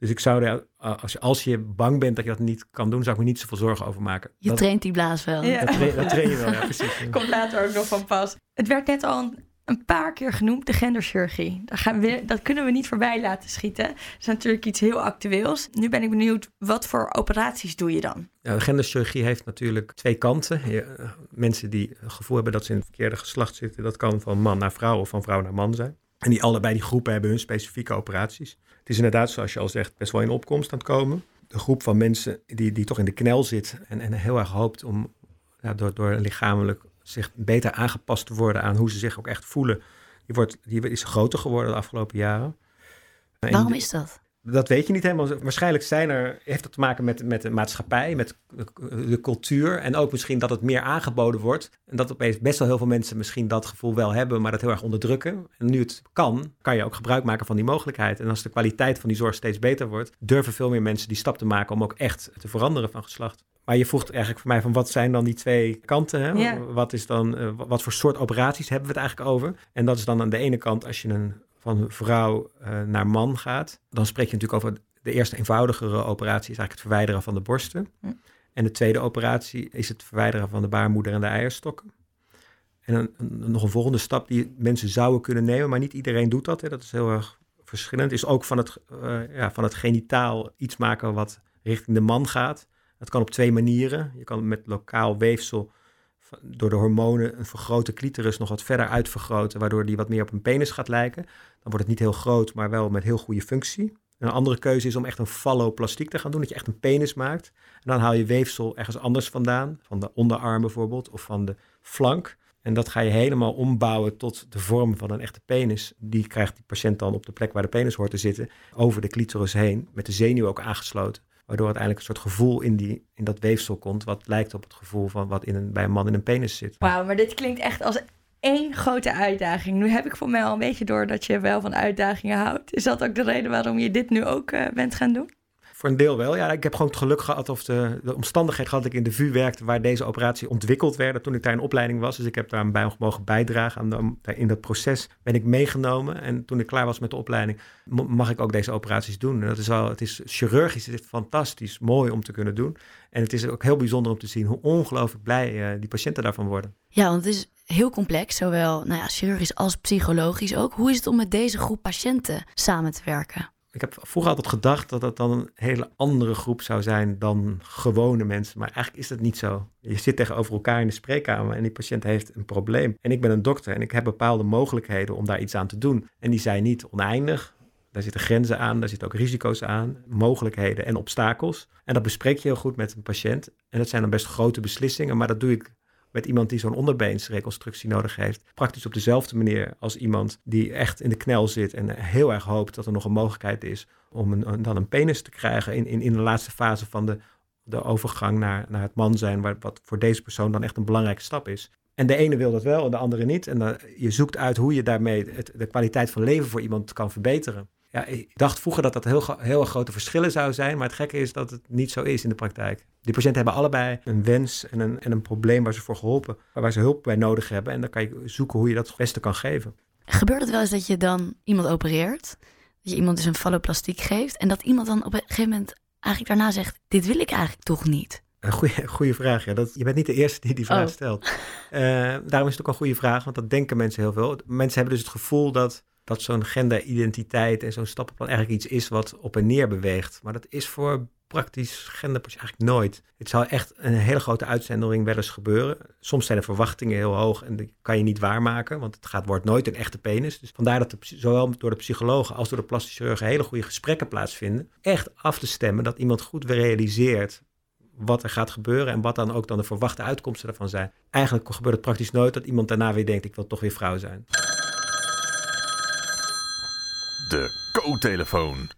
Dus ik zou er, als je, als je bang bent dat je dat niet kan doen, zou ik me niet zoveel zorgen over maken. Je dat, traint die blaas wel. Ja. Dat, train, dat train je wel, ja, precies. Komt later ook nog van pas. Het werd net al een, een paar keer genoemd, de genderchirurgie. Daar gaan we, dat kunnen we niet voorbij laten schieten. Dat is natuurlijk iets heel actueels. Nu ben ik benieuwd, wat voor operaties doe je dan? Ja, genderchirurgie heeft natuurlijk twee kanten. Je, mensen die het gevoel hebben dat ze in het verkeerde geslacht zitten, dat kan van man naar vrouw of van vrouw naar man zijn. En die allebei die groepen hebben hun specifieke operaties. Het is inderdaad, zoals je al zegt, best wel in opkomst aan het komen. De groep van mensen die, die toch in de knel zit en, en heel erg hoopt om ja, door, door lichamelijk zich beter aangepast te worden aan hoe ze zich ook echt voelen, die, wordt, die is groter geworden de afgelopen jaren. Waarom is dat? Dat weet je niet helemaal. Waarschijnlijk zijn er, heeft dat te maken met, met de maatschappij, met de cultuur. En ook misschien dat het meer aangeboden wordt. En dat opeens best wel heel veel mensen misschien dat gevoel wel hebben, maar dat heel erg onderdrukken. En nu het kan, kan je ook gebruik maken van die mogelijkheid. En als de kwaliteit van die zorg steeds beter wordt, durven veel meer mensen die stap te maken om ook echt te veranderen van geslacht. Maar je vroeg eigenlijk voor mij van wat zijn dan die twee kanten? Hè? Ja. Wat, is dan, uh, wat voor soort operaties hebben we het eigenlijk over? En dat is dan aan de ene kant als je een van vrouw uh, naar man gaat, dan spreek je natuurlijk over de eerste eenvoudigere operatie is eigenlijk het verwijderen van de borsten. Hm. En de tweede operatie is het verwijderen van de baarmoeder en de eierstokken. En een, een, nog een volgende stap die mensen zouden kunnen nemen, maar niet iedereen doet dat. Hè. Dat is heel erg verschillend. Is ook van het, uh, ja, van het genitaal iets maken wat richting de man gaat. Dat kan op twee manieren. Je kan met lokaal weefsel door de hormonen een vergrote clitoris nog wat verder uitvergroten, waardoor die wat meer op een penis gaat lijken. Dan wordt het niet heel groot, maar wel met heel goede functie. Een andere keuze is om echt een falloplastiek te gaan doen, dat je echt een penis maakt. En dan haal je weefsel ergens anders vandaan, van de onderarm bijvoorbeeld, of van de flank. En dat ga je helemaal ombouwen tot de vorm van een echte penis. Die krijgt die patiënt dan op de plek waar de penis hoort te zitten, over de clitoris heen, met de zenuw ook aangesloten. Waardoor uiteindelijk een soort gevoel in, die, in dat weefsel komt, wat lijkt op het gevoel van wat in een, bij een man in een penis zit. Wauw, maar dit klinkt echt als één grote uitdaging. Nu heb ik voor mij al een beetje door dat je wel van uitdagingen houdt. Is dat ook de reden waarom je dit nu ook uh, bent gaan doen? Voor een deel wel. Ja, ik heb gewoon het geluk gehad of de, de omstandigheid gehad dat ik in de VU werkte waar deze operatie ontwikkeld werd toen ik daar in opleiding was. Dus ik heb daar bij mogen bijdragen aan in dat proces ben ik meegenomen. En toen ik klaar was met de opleiding mag ik ook deze operaties doen. En dat is wel, het is chirurgisch, het is fantastisch mooi om te kunnen doen. En het is ook heel bijzonder om te zien hoe ongelooflijk blij uh, die patiënten daarvan worden. Ja, want het is heel complex, zowel nou ja, chirurgisch als psychologisch ook. Hoe is het om met deze groep patiënten samen te werken? Ik heb vroeger altijd gedacht dat het dan een hele andere groep zou zijn dan gewone mensen. Maar eigenlijk is dat niet zo. Je zit tegenover elkaar in de spreekkamer en die patiënt heeft een probleem. En ik ben een dokter en ik heb bepaalde mogelijkheden om daar iets aan te doen. En die zijn niet oneindig. Daar zitten grenzen aan, daar zitten ook risico's aan, mogelijkheden en obstakels. En dat bespreek je heel goed met een patiënt. En dat zijn dan best grote beslissingen, maar dat doe ik met iemand die zo'n onderbeensreconstructie nodig heeft. Praktisch op dezelfde manier als iemand die echt in de knel zit en heel erg hoopt dat er nog een mogelijkheid is om dan een penis te krijgen in, in, in de laatste fase van de, de overgang naar, naar het man zijn, wat voor deze persoon dan echt een belangrijke stap is. En de ene wil dat wel en de andere niet. En dan, je zoekt uit hoe je daarmee het, de kwaliteit van leven voor iemand kan verbeteren. Ja, ik dacht vroeger dat dat heel, heel grote verschillen zou zijn, maar het gekke is dat het niet zo is in de praktijk. Die patiënten hebben allebei een wens en een, en een probleem waar ze voor geholpen, waar ze hulp bij nodig hebben. En dan kan je zoeken hoe je dat het beste kan geven. Gebeurt het wel eens dat je dan iemand opereert, dat je iemand dus een falloplastiek geeft en dat iemand dan op een gegeven moment eigenlijk daarna zegt, dit wil ik eigenlijk toch niet? Een goede, goede vraag, ja. Dat, je bent niet de eerste die die vraag oh. stelt. Uh, daarom is het ook een goede vraag, want dat denken mensen heel veel. Mensen hebben dus het gevoel dat dat zo'n genderidentiteit en zo'n stappenplan eigenlijk iets is wat op en neer beweegt. Maar dat is voor praktisch genderpers eigenlijk nooit. Het zou echt een hele grote uitzending wel eens gebeuren. Soms zijn de verwachtingen heel hoog en die kan je niet waarmaken, want het gaat, wordt nooit een echte penis. Dus vandaar dat zowel door de psychologen als door de plastische chirurgen hele goede gesprekken plaatsvinden. Echt af te stemmen dat iemand goed realiseert wat er gaat gebeuren en wat dan ook dan de verwachte uitkomsten ervan zijn. Eigenlijk gebeurt het praktisch nooit dat iemand daarna weer denkt ik wil toch weer vrouw zijn. De co-telefoon.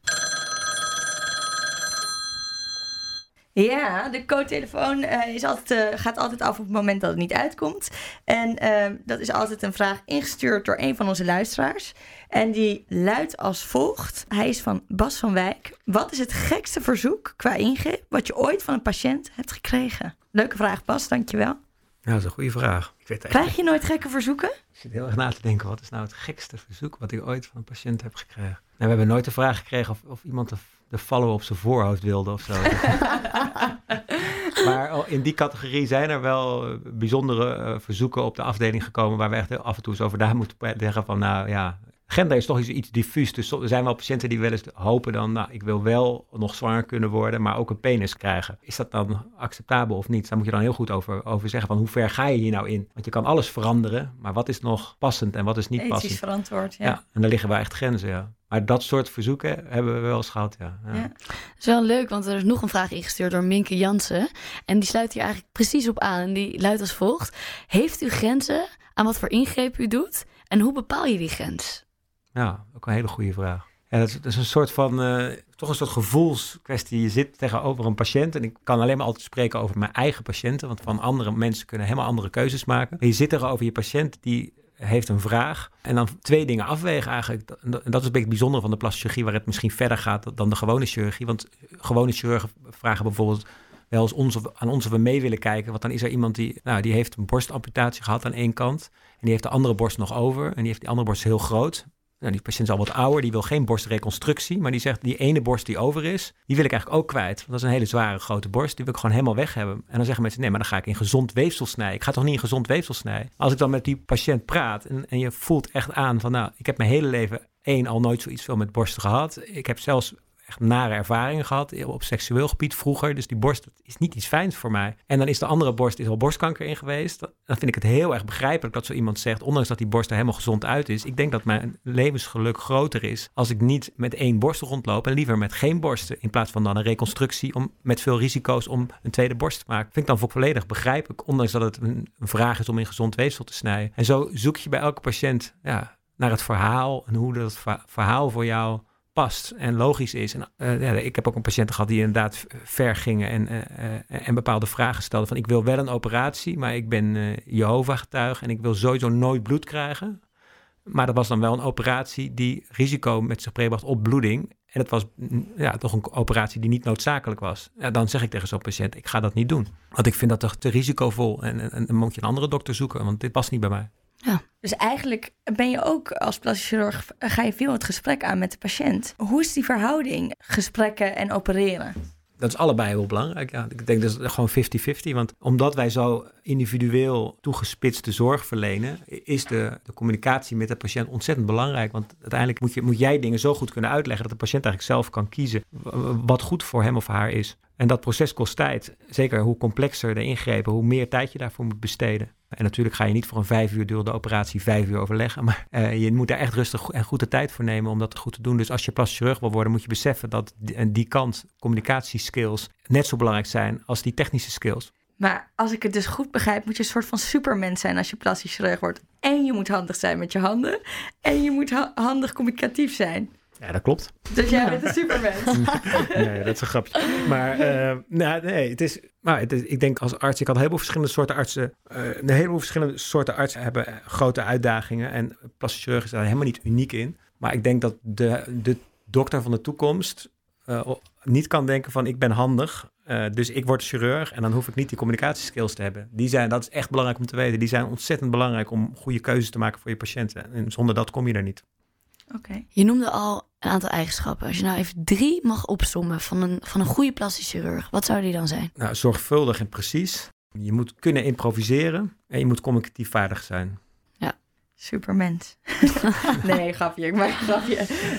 Ja, de co-telefoon uh, is altijd, uh, gaat altijd af op het moment dat het niet uitkomt. En uh, dat is altijd een vraag ingestuurd door een van onze luisteraars. En die luidt als volgt. Hij is van Bas van Wijk. Wat is het gekste verzoek qua ingreep wat je ooit van een patiënt hebt gekregen? Leuke vraag, Bas, dankjewel. Ja, dat is een goede vraag. Ik weet Krijg je nooit gekke verzoeken? Ik zit heel erg na te denken, wat is nou het gekste verzoek wat ik ooit van een patiënt heb gekregen? Nou, we hebben nooit de vraag gekregen of, of iemand de, de follow op zijn voorhoofd wilde of zo. maar in die categorie zijn er wel eh, bijzondere uh, verzoeken op de afdeling gekomen waar we echt af en toe eens over daar moeten zeggen van nou ja, gender is toch iets, iets diffuus. Dus er zijn wel patiënten die wel eens hopen dan, nou, ik wil wel nog zwanger kunnen worden, maar ook een penis krijgen. Is dat dan acceptabel of niet? Daar moet je dan heel goed over, over zeggen van hoe ver ga je hier nou in? Want je kan alles veranderen, maar wat is nog passend en wat is niet Ethisch passend? verantwoord, ja. ja. En daar liggen wel echt grenzen, ja. Maar dat soort verzoeken hebben we wel eens gehad, ja. ja. ja. Dat is wel leuk, want er is nog een vraag ingestuurd door Minke Jansen. En die sluit hier eigenlijk precies op aan. En die luidt als volgt. Heeft u grenzen aan wat voor ingreep u doet? En hoe bepaal je die grens? Ja, ook een hele goede vraag. Ja, dat, is, een soort van, uh, toch een soort gevoelskwestie. Je zit tegenover een patiënt en ik kan alleen maar altijd spreken over mijn eigen patiënten, want van andere mensen kunnen helemaal andere keuzes maken. je zit tegenover je patiënt die heeft een vraag en dan twee dingen afwegen eigenlijk. En dat is een beetje het van de plastische chirurgie, waar het misschien verder gaat dan de gewone chirurgie. Want gewone chirurgen vragen bijvoorbeeld wel eens ons aan ons of we mee willen kijken. Want dan is er iemand die, nou, die heeft een borstamputatie gehad aan één kant. En die heeft de andere borst nog over. En die heeft die andere borst heel groot. Nou, die patiënt is al wat ouder, die wil geen borstreconstructie, maar die zegt die ene borst die over is, die wil ik eigenlijk ook kwijt. Want dat is een hele zware grote borst, die wil ik gewoon helemaal weg hebben. En dan zeggen mensen, nee, maar dan ga ik in gezond weefsel snijden. Ik ga toch niet in gezond weefsel snijden? Als ik dan met die patiënt praat en, en je voelt echt aan van, nou, ik heb mijn hele leven één al nooit zoiets veel met borsten gehad. Ik heb zelfs echt nare ervaringen gehad op seksueel gebied vroeger. Dus die borst is niet iets fijns voor mij. En dan is de andere borst is al borstkanker in geweest. Dan vind ik het heel erg begrijpelijk dat zo iemand zegt, ondanks dat die borst er helemaal gezond uit is. Ik denk dat mijn levensgeluk groter is als ik niet met één borst rondloop en liever met geen borsten. In plaats van dan een reconstructie om, met veel risico's om een tweede borst te maken. Vind ik dan volledig begrijpelijk, ondanks dat het een, een vraag is om in gezond weefsel te snijden. En zo zoek je bij elke patiënt ja, naar het verhaal en hoe dat verhaal voor jou past en logisch is. En, uh, ja, ik heb ook een patiënt gehad die inderdaad ver gingen en, uh, en bepaalde vragen stelden van ik wil wel een operatie, maar ik ben uh, Jehovah-getuige en ik wil sowieso nooit bloed krijgen. Maar dat was dan wel een operatie die risico met zich meebracht op bloeding. En het was ja, toch een operatie die niet noodzakelijk was. Dan zeg ik tegen zo'n patiënt, ik ga dat niet doen. Want ik vind dat toch te risicovol en, en, en dan moet je een andere dokter zoeken, want dit past niet bij mij. Ja. Dus eigenlijk ben je ook als plastisch chirurg, ga je veel het gesprek aan met de patiënt. Hoe is die verhouding, gesprekken en opereren? Dat is allebei heel belangrijk. Ja. Ik denk dat het gewoon 50-50. Want omdat wij zo individueel toegespitste zorg verlenen, is de, de communicatie met de patiënt ontzettend belangrijk. Want uiteindelijk moet, je, moet jij dingen zo goed kunnen uitleggen dat de patiënt eigenlijk zelf kan kiezen wat goed voor hem of haar is. En dat proces kost tijd. Zeker hoe complexer de ingrepen, hoe meer tijd je daarvoor moet besteden. En natuurlijk ga je niet voor een vijf uur durende operatie vijf uur overleggen. Maar uh, je moet daar echt rustig en goed de tijd voor nemen om dat goed te doen. Dus als je plastisch chirurg wil worden, moet je beseffen dat die, die kant, communicatieskills, net zo belangrijk zijn als die technische skills. Maar als ik het dus goed begrijp, moet je een soort van supermens zijn als je plastisch chirurg wordt. En je moet handig zijn met je handen. En je moet ha- handig communicatief zijn. Ja, dat klopt. Dus jij bent een supermens. nee, dat is een grapje. Maar uh, nou, nee, het is, maar het is, ik denk als arts, ik had een heleboel verschillende soorten artsen. Uh, een heleboel verschillende soorten artsen hebben grote uitdagingen. En plastic chirurg is daar helemaal niet uniek in. Maar ik denk dat de, de dokter van de toekomst uh, niet kan denken van ik ben handig. Uh, dus ik word chirurg en dan hoef ik niet die communicatieskills te hebben. Die zijn, dat is echt belangrijk om te weten. Die zijn ontzettend belangrijk om goede keuzes te maken voor je patiënten. En zonder dat kom je er niet. Okay. Je noemde al een aantal eigenschappen. Als je nou even drie mag opsommen van een, van een goede plastisch chirurg, wat zou die dan zijn? Nou, zorgvuldig en precies. Je moet kunnen improviseren en je moet communicatief vaardig zijn. Supermens. nee, grapje, ik maak een grapje.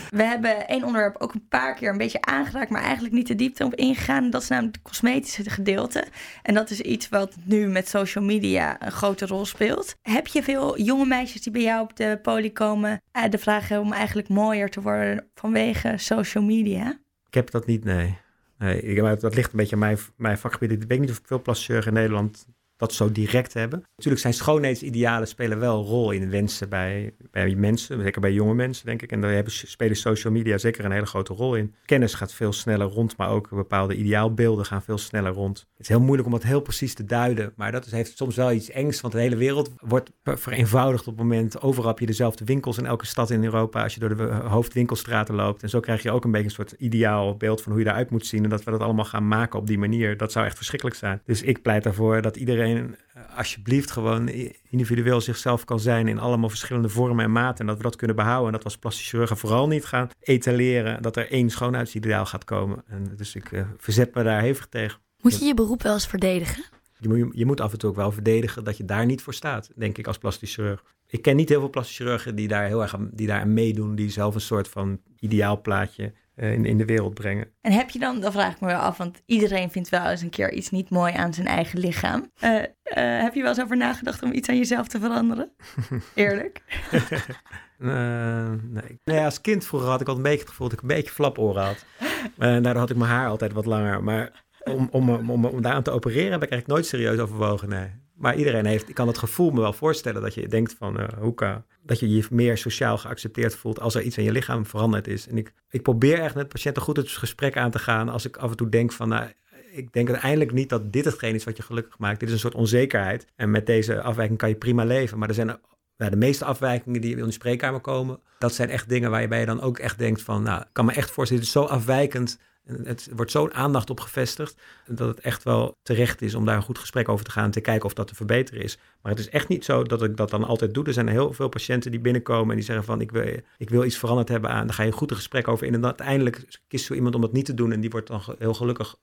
We hebben één onderwerp ook een paar keer een beetje aangeraakt, maar eigenlijk niet de diepte op ingegaan. Dat is namelijk het cosmetische gedeelte. En dat is iets wat nu met social media een grote rol speelt. Heb je veel jonge meisjes die bij jou op de poli komen, uh, de vraag hebben om eigenlijk mooier te worden vanwege social media? Ik heb dat niet, nee. nee ik, dat ligt een beetje aan mijn, mijn vakgebied. Ik weet niet of veel plastic in Nederland dat zo direct hebben. Natuurlijk zijn schoonheidsidealen spelen wel een rol in wensen bij, bij mensen, zeker bij jonge mensen, denk ik. En daar hebben, spelen social media zeker een hele grote rol in. Kennis gaat veel sneller rond, maar ook bepaalde ideaalbeelden gaan veel sneller rond. Het is heel moeilijk om dat heel precies te duiden, maar dat heeft soms wel iets engs, want de hele wereld wordt vereenvoudigd op het moment. Overal heb je dezelfde winkels in elke stad in Europa als je door de hoofdwinkelstraten loopt. En zo krijg je ook een beetje een soort ideaal beeld van hoe je eruit moet zien. En dat we dat allemaal gaan maken op die manier, dat zou echt verschrikkelijk zijn. Dus ik pleit ervoor dat iedereen iedereen alsjeblieft gewoon individueel zichzelf kan zijn in allemaal verschillende vormen en maten. En dat we dat kunnen behouden. En dat we als chirurgen vooral niet gaan etaleren dat er één schoonheidsideaal gaat komen. En dus ik uh, verzet me daar hevig tegen. Moet je je beroep wel eens verdedigen? Je moet, je moet af en toe ook wel verdedigen dat je daar niet voor staat, denk ik, als plastic chirurg. Ik ken niet heel veel plastic chirurgen die daar heel erg aan, die daar aan meedoen, die zelf een soort van ideaalplaatje in, in de wereld brengen. En heb je dan, dan vraag ik me wel af, want iedereen vindt wel eens een keer iets niet mooi aan zijn eigen lichaam. Uh, uh, heb je wel eens over nagedacht om iets aan jezelf te veranderen? Eerlijk? nee. nee, als kind vroeger had ik al een beetje het gevoel dat ik een beetje flaporen had. En daardoor had ik mijn haar altijd wat langer. Maar om, om, om, om, om daaraan te opereren heb ik eigenlijk nooit serieus overwogen, nee. Maar iedereen heeft, ik kan het gevoel me wel voorstellen dat je denkt van, uh, hoe kan, dat je je meer sociaal geaccepteerd voelt als er iets aan je lichaam veranderd is. En ik, ik probeer echt met patiënten goed het gesprek aan te gaan als ik af en toe denk van, nou, ik denk uiteindelijk niet dat dit hetgeen is wat je gelukkig maakt. Dit is een soort onzekerheid. En met deze afwijking kan je prima leven. Maar er zijn de meeste afwijkingen die in de spreekkamer komen, dat zijn echt dingen waarbij je dan ook echt denkt van, nou, ik kan me echt voorstellen, het is zo afwijkend het wordt zo'n aandacht op gevestigd dat het echt wel terecht is om daar een goed gesprek over te gaan en te kijken of dat te verbeteren is. Maar het is echt niet zo dat ik dat dan altijd doe. Er zijn heel veel patiënten die binnenkomen en die zeggen van ik wil, ik wil iets veranderd hebben aan. Daar ga je een goed gesprek over in en dan uiteindelijk kiest zo iemand om dat niet te doen en die wordt dan heel gelukkig,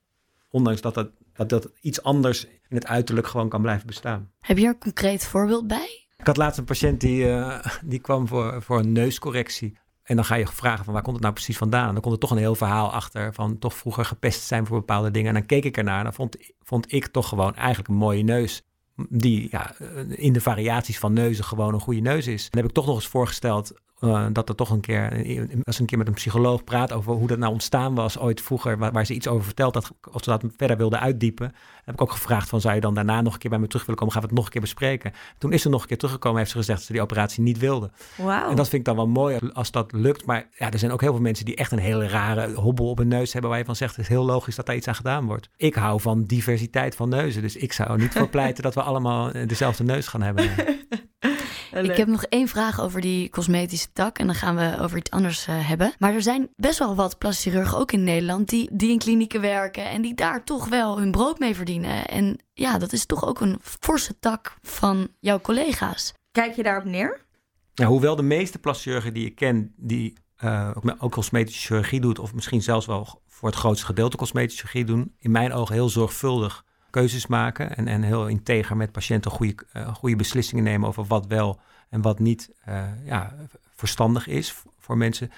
ondanks dat dat, dat, dat iets anders in het uiterlijk gewoon kan blijven bestaan. Heb je er een concreet voorbeeld bij? Ik had laatst een patiënt die, uh, die kwam voor, voor een neuscorrectie. En dan ga je vragen van waar komt het nou precies vandaan? En dan komt er toch een heel verhaal achter van toch vroeger gepest zijn voor bepaalde dingen. En dan keek ik ernaar en dan vond, vond ik toch gewoon eigenlijk een mooie neus. Die ja, in de variaties van neuzen gewoon een goede neus is. Dan heb ik toch nog eens voorgesteld uh, dat er toch een keer, als een keer met een psycholoog praat over hoe dat nou ontstaan was ooit vroeger, waar, waar ze iets over vertelt, dat, of ze dat verder wilde uitdiepen. heb ik ook gevraagd van, zou je dan daarna nog een keer bij me terug willen komen, gaan we het nog een keer bespreken. Toen is ze nog een keer teruggekomen, heeft ze gezegd dat ze die operatie niet wilde. Wow. En dat vind ik dan wel mooi als dat lukt. Maar ja, er zijn ook heel veel mensen die echt een hele rare hobbel op hun neus hebben, waar je van zegt, het is heel logisch dat daar iets aan gedaan wordt. Ik hou van diversiteit van neuzen, dus ik zou er niet voor pleiten dat we allemaal dezelfde neus gaan hebben. Ik heb nog één vraag over die cosmetische tak en dan gaan we over iets anders uh, hebben. Maar er zijn best wel wat plastic chirurgen ook in Nederland die, die in klinieken werken en die daar toch wel hun brood mee verdienen. En ja, dat is toch ook een forse tak van jouw collega's. Kijk je daarop neer? Ja, hoewel de meeste plastic chirurgen die ik ken, die uh, ook cosmetische chirurgie doet, of misschien zelfs wel voor het grootste gedeelte cosmetische chirurgie doen, in mijn ogen heel zorgvuldig keuzes maken en, en heel integer met patiënten goede, uh, goede beslissingen nemen over wat wel en wat niet uh, ja, verstandig is voor mensen.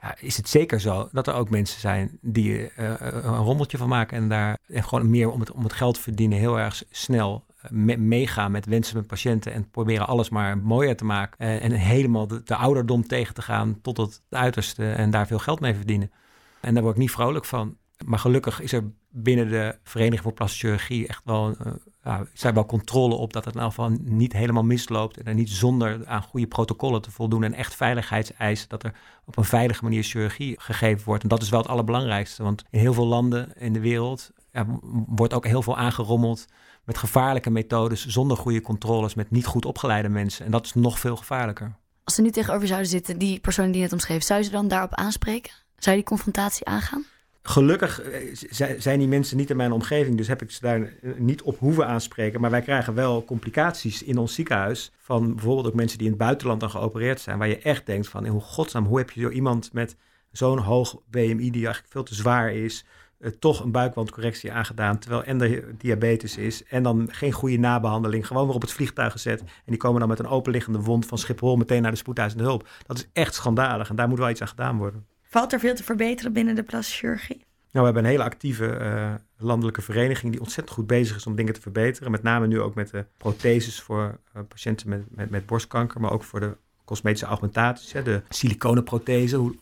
Ja, is het zeker zo dat er ook mensen zijn die uh, een rommeltje van maken en daar gewoon meer om het, om het geld verdienen heel erg snel me meegaan met wensen met patiënten en proberen alles maar mooier te maken en, helemaal de, ouderdom tegen te gaan tot het uiterste en daar veel geld mee verdienen. En daar word ik niet vrolijk van. Maar gelukkig is er binnen de Vereniging voor Plastische Chirurgie echt wel een, ja, daar wel controle op dat het in ieder geval niet helemaal misloopt. En niet zonder aan goede protocollen te voldoen en echt veiligheidseisen, dat er op een veilige manier chirurgie gegeven wordt. En dat is wel het allerbelangrijkste. Want in heel veel landen in de wereld ja, wordt ook heel veel aangerommeld met gevaarlijke methodes, zonder goede controles, met niet goed opgeleide mensen. En dat is nog veel gevaarlijker. Als ze nu tegenover zouden zitten, die persoon die je net omschreef, zou je ze dan daarop aanspreken? Zou je die confrontatie aangaan? Gelukkig eh, zijn die mensen niet in mijn omgeving, dus heb ik ze daar eh, niet op hoeven aanspreken. Maar wij krijgen wel complicaties in ons ziekenhuis van bijvoorbeeld ook mensen die in het buitenland dan geopereerd zijn, waar je echt denkt van, in hoe godsnaam, hoe heb je zo iemand met zo'n hoog BMI die eigenlijk veel te zwaar is, uh, toch een buikwandcorrectie aangedaan, terwijl en de diabetes is en dan geen goede nabehandeling, gewoon weer op het vliegtuig gezet en die komen dan met een openliggende wond van Schiphol meteen naar de spoedeisende hulp. Dat is echt schandalig en daar moet wel iets aan gedaan worden. Valt er veel te verbeteren binnen de plastische chirurgie? Nou, we hebben een hele actieve uh, landelijke vereniging die ontzettend goed bezig is om dingen te verbeteren. Met name nu ook met de protheses voor uh, patiënten met, met, met, borstkanker, maar ook voor de cosmetische augmentaties, hè, de siliconenprothese, hoe,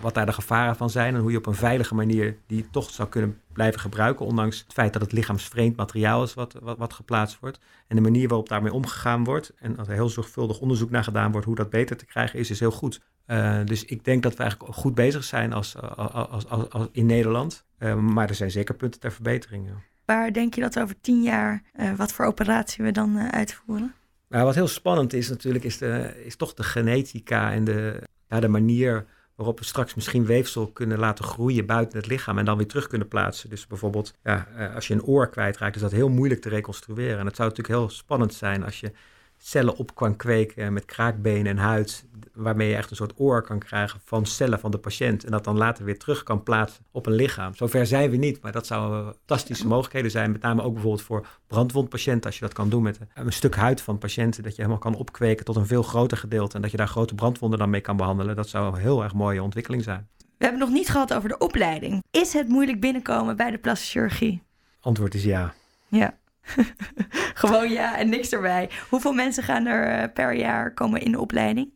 wat daar de gevaren van zijn en hoe je op een veilige manier die toch zou kunnen blijven gebruiken, ondanks het feit dat het lichaamsvreemd materiaal is wat, wat, wat geplaatst wordt. En de manier waarop daarmee omgegaan wordt en als er heel zorgvuldig onderzoek naar gedaan wordt hoe dat beter te krijgen is, is heel goed. Uh, dus ik denk dat we eigenlijk goed bezig zijn als, als, als, als in Nederland. Uh, maar er zijn zeker punten ter verbetering. Waar denk je dat over tien jaar, uh, wat voor operatie we dan uitvoeren? Nou, wat heel spannend is natuurlijk, is, de, is toch de genetica en de, ja, de manier waarop we straks misschien weefsel kunnen laten groeien buiten het lichaam en dan weer terug kunnen plaatsen. Dus bijvoorbeeld, ja, als je een oor kwijtraakt, is dat heel moeilijk te reconstrueren. En het zou natuurlijk heel spannend zijn als je cellen op kan kweken met kraakbenen en huid, waarmee je echt een soort oor kan krijgen van cellen van de patiënt en dat dan later weer terug kan plaatsen op een lichaam. Zover zijn we niet, maar dat zouden fantastische mogelijkheden zijn, met name ook bijvoorbeeld voor brandwondpatiënten, als je dat kan doen met een stuk huid van patiënten, dat je helemaal kan opkweken tot een veel groter gedeelte en dat je daar grote brandwonden dan mee kan behandelen. Dat zou een heel erg mooie ontwikkeling zijn. We hebben nog niet gehad over de opleiding. Is het moeilijk binnenkomen bij de plastische chirurgie? Antwoord is ja. Ja. Gewoon ja en niks erbij. Hoeveel mensen gaan er eh, per jaar komen in de opleiding?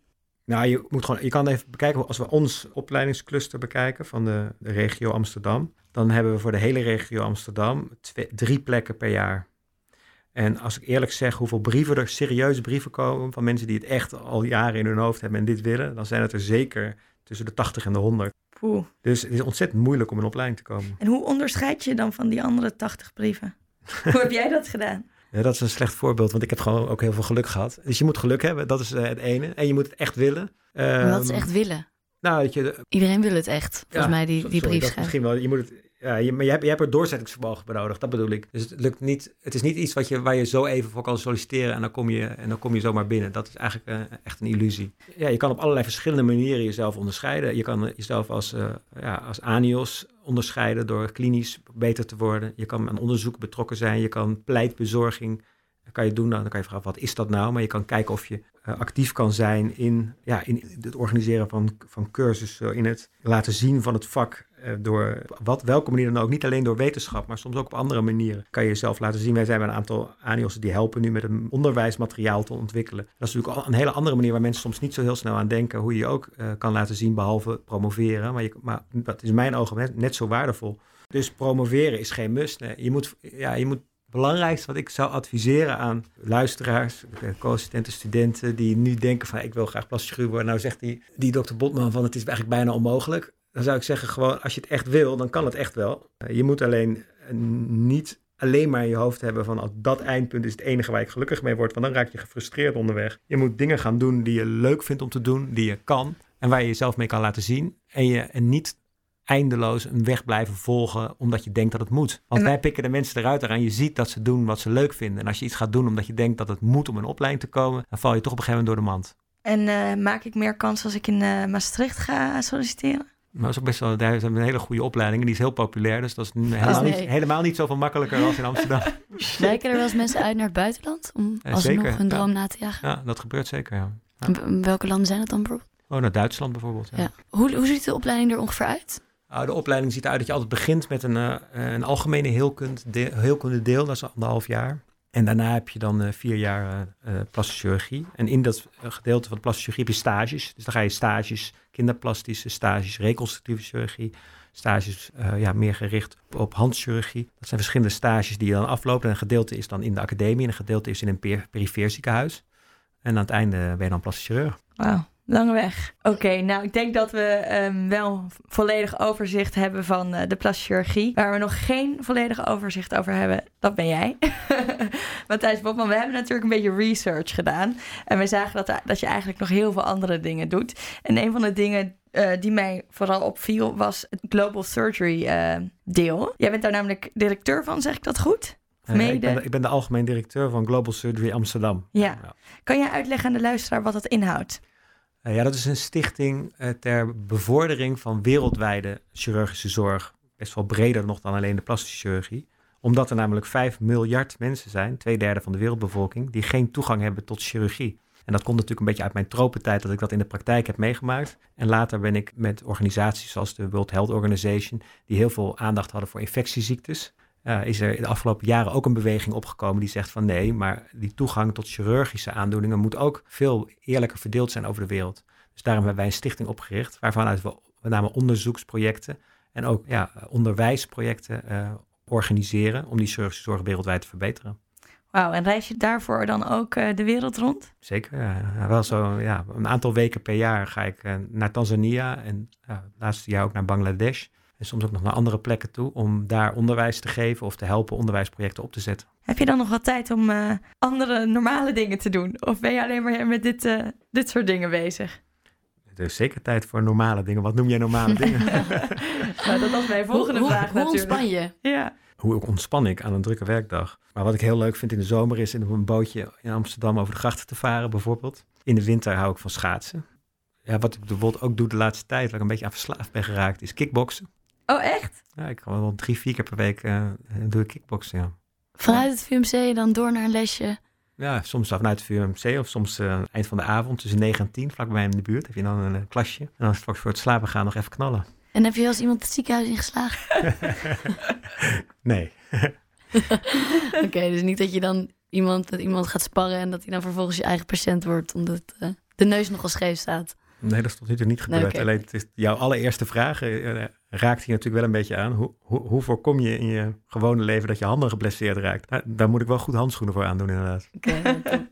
Nou, je, moet gewoon, je kan even bekijken, als we ons opleidingscluster bekijken van de, de regio Amsterdam, dan hebben we voor de hele regio Amsterdam twee, drie plekken per jaar. En als ik eerlijk zeg hoeveel brieven er, serieuze brieven komen van mensen die het echt al jaren in hun hoofd hebben en dit willen, dan zijn het er zeker tussen de 80 en de 100. Poeh. Dus het is ontzettend moeilijk om in opleiding te komen. En hoe onderscheid je dan van die andere 80 brieven? Hoe heb jij dat gedaan? Ja, dat is een slecht voorbeeld, want ik heb gewoon ook heel veel geluk gehad. Dus je moet geluk hebben, dat is uh, het ene. En je moet het echt willen. Wat is echt willen? Nou, dat je, Iedereen wil het echt, volgens ja, mij, die, die sorry, brief Misschien wel, je moet het, ja, je, maar je hebt, je hebt er doorzettingsvermogen bij nodig, dat bedoel ik. Dus het lukt niet, het is niet iets wat je, waar je zo even voor kan solliciteren en dan kom je, en dan kom je zomaar binnen. Dat is eigenlijk uh, echt een illusie. Ja, je kan op allerlei verschillende manieren jezelf onderscheiden. Je kan jezelf als, uh, ja, als anios onderscheiden door klinisch beter te worden. Je kan aan onderzoek betrokken zijn, je kan pleitbezorging kan je doen. Dan kan je vragen, wat is dat nou? Maar je kan kijken of je actief kan zijn in, ja, in het organiseren van, van cursussen, in het laten zien van het vak. Uh, door wat, welke manier dan ook. Niet alleen door wetenschap, maar soms ook op andere manieren kan je jezelf laten zien. Wij zijn een aantal ANIOS die helpen nu met een onderwijsmateriaal te ontwikkelen. Dat is natuurlijk een hele andere manier waar mensen soms niet zo heel snel aan denken. Hoe je ook uh, kan laten zien, behalve promoveren. Maar, je, maar dat is in mijn ogen net, zo waardevol. Dus promoveren is geen must. Nee. Je moet, ja, je moet belangrijkste wat ik zou adviseren aan luisteraars, co-assistenten, studenten die nu denken van ik wil graag plastisch worden. Nou zegt die, die dokter Botman van het is eigenlijk bijna onmogelijk. Dan zou ik zeggen gewoon als je het echt wil, dan kan het echt wel. Je moet alleen niet alleen maar in je hoofd hebben van dat eindpunt is het enige waar ik gelukkig mee word, want dan raak je gefrustreerd onderweg. Je moet dingen gaan doen die je leuk vindt om te doen, die je kan en waar je jezelf mee kan laten zien. En je en niet eindeloos een weg blijven volgen omdat je denkt dat het moet. Want wij pikken de mensen eruit eraan. Je ziet dat ze doen wat ze leuk vinden. En als je iets gaat doen omdat je denkt dat het moet om een opleiding te komen, dan val je toch op een gegeven moment door de mand. En uh, maak ik meer kans als ik in uh, Maastricht ga solliciteren? Maar dat is ook best wel, daar een hele goede opleiding en die is heel populair. Dus dat is helemaal, nee. niet, helemaal niet zoveel makkelijker als in Amsterdam. Wijken er wel eens mensen uit naar het buitenland om ja, alsnog hun droom ja. na te jagen? Ja, dat gebeurt zeker, ja. Welke landen zijn dat dan bijvoorbeeld? Oh, naar Duitsland bijvoorbeeld. Ja. Hoe, hoe ziet de opleiding er ongeveer uit? Uh, de opleiding ziet eruit dat je altijd begint met een, uh, een algemene heelkunde deel, heelkunde deel, dat is anderhalf jaar. En daarna heb je dan uh, vier jaar plastische chirurgie. En in dat gedeelte van de plastische chirurgie heb je stages. Dus dan ga je stages, kinderplastische stages, reconstructieve chirurgie, stages eh, ja, meer gericht op, handchirurgie. Dat zijn verschillende stages die je dan aflopen. En een gedeelte is dan in de academie en een gedeelte is in een per perifeer ziekenhuis. En aan het einde ben je dan plastisch chirurg. Wauw. Lange weg. Oké, nou ik denk dat we um, wel volledig overzicht hebben van uh, de plastische chirurgie. Waar we nog geen volledig overzicht over hebben, dat ben jij. Matthijs Bobman, we hebben natuurlijk een beetje research gedaan. En we zagen dat, dat je eigenlijk nog heel veel andere dingen doet. En een van de dingen uh, die mij vooral opviel was het Global Surgery uh, deel. Jij bent daar namelijk directeur van, zeg ik dat goed? Uh, ik, ben de, ik, ben de, algemeen directeur van Global Surgery Amsterdam. Ja. ja. Kan jij uitleggen aan de luisteraar wat dat inhoudt? Uh, ja, dat is een stichting uh, ter bevordering van wereldwijde chirurgische zorg. Best wel breder nog dan alleen de plastische chirurgie. Omdat er namelijk 5 miljard mensen zijn, twee derde van de wereldbevolking, die geen toegang hebben tot chirurgie. En dat komt natuurlijk een beetje uit mijn tropentijd dat ik dat in de praktijk heb meegemaakt. En later ben ik met organisaties zoals de World Health Organization, die heel veel aandacht hadden voor infectieziektes, uh, is er in de afgelopen jaren ook een beweging opgekomen die zegt van nee, maar die toegang tot chirurgische aandoeningen moet ook veel eerlijker verdeeld zijn over de wereld. Dus daarom hebben wij een stichting opgericht, waarvan we met name onderzoeksprojecten en ook ja, onderwijsprojecten uh, organiseren om die chirurgische zorg wereldwijd te verbeteren. Wauw, en reis je daarvoor dan ook uh, de wereld rond? Zeker, ja. wel zo, ja, een aantal weken per jaar ga ik naar Tanzania en uh, laatste jaar ook naar Bangladesh. En soms ook nog naar andere plekken toe om daar onderwijs te geven of te helpen onderwijsprojecten op te zetten. Heb je dan nog wat tijd om andere normale dingen te doen? Of ben je alleen maar met dit, dit soort dingen bezig? Er is zeker tijd voor normale dingen. Wat noem jij normale dingen? nou, dat was mijn volgende hoe, vraag hoe, hoe ontspan je? Ja. Hoe ontspan ik aan een drukke werkdag? Maar wat ik heel leuk vind in de zomer is in een bootje in Amsterdam over de grachten te varen bijvoorbeeld. In de winter hou ik van schaatsen. Ja, wat ik bijvoorbeeld ook doe de laatste tijd, waar ik een beetje aan verslaafd ben geraakt, is kickboksen. Oh, echt? Ja, ik kan wel drie, vier keer per week uh, doe ik kickboksen, ja. Vanuit het VMC dan door naar een lesje? Ja, soms vanuit het VMC of soms uh, eind van de avond tussen 9 en 10, vlakbij in de buurt, heb je dan een uh, klasje. En dan straks voor het slapen gaan nog even knallen. En heb je als iemand het ziekenhuis ingeslagen? nee. Oké, okay, dus niet dat je dan iemand, dat iemand gaat sparren en dat hij dan vervolgens je eigen patiënt wordt, omdat uh, de neus nogal scheef staat. Nee, dat is tot nu toe niet gebeurd. Nee, okay. Alleen het is jouw allereerste vraag uh, raakt hier natuurlijk wel een beetje aan. Hoe, hoe, hoe, voorkom je in je gewone leven dat je handen geblesseerd raakt? Nou, daar moet ik wel goed handschoenen voor aandoen, inderdaad. Oké. Okay,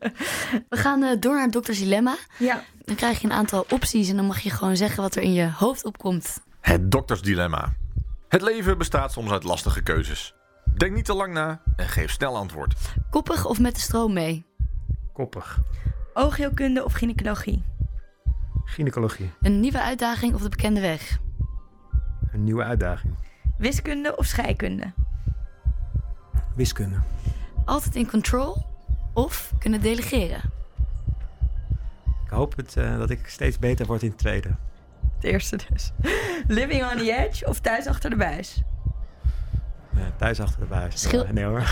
We gaan uh, door naar het dokters dilemma. Ja. Dan krijg je een aantal opties en dan mag je gewoon zeggen wat er in je hoofd opkomt. Het doktersdilemma. Het leven bestaat soms uit lastige keuzes. Denk niet te lang na en geef snel antwoord. Koppig of met de stroom mee? Koppig. Oogheelkunde of gynaecologie? Gynaecologie. Een nieuwe uitdaging of de bekende weg? Een nieuwe uitdaging. Wiskunde of scheikunde? Wiskunde. Altijd in control of kunnen delegeren? Ik hoop het, uh, dat ik steeds beter word in het tweede. Het eerste dus. Living on the edge of thuis achter de buis? Uh, thuis achter de buis. Schil nee hoor.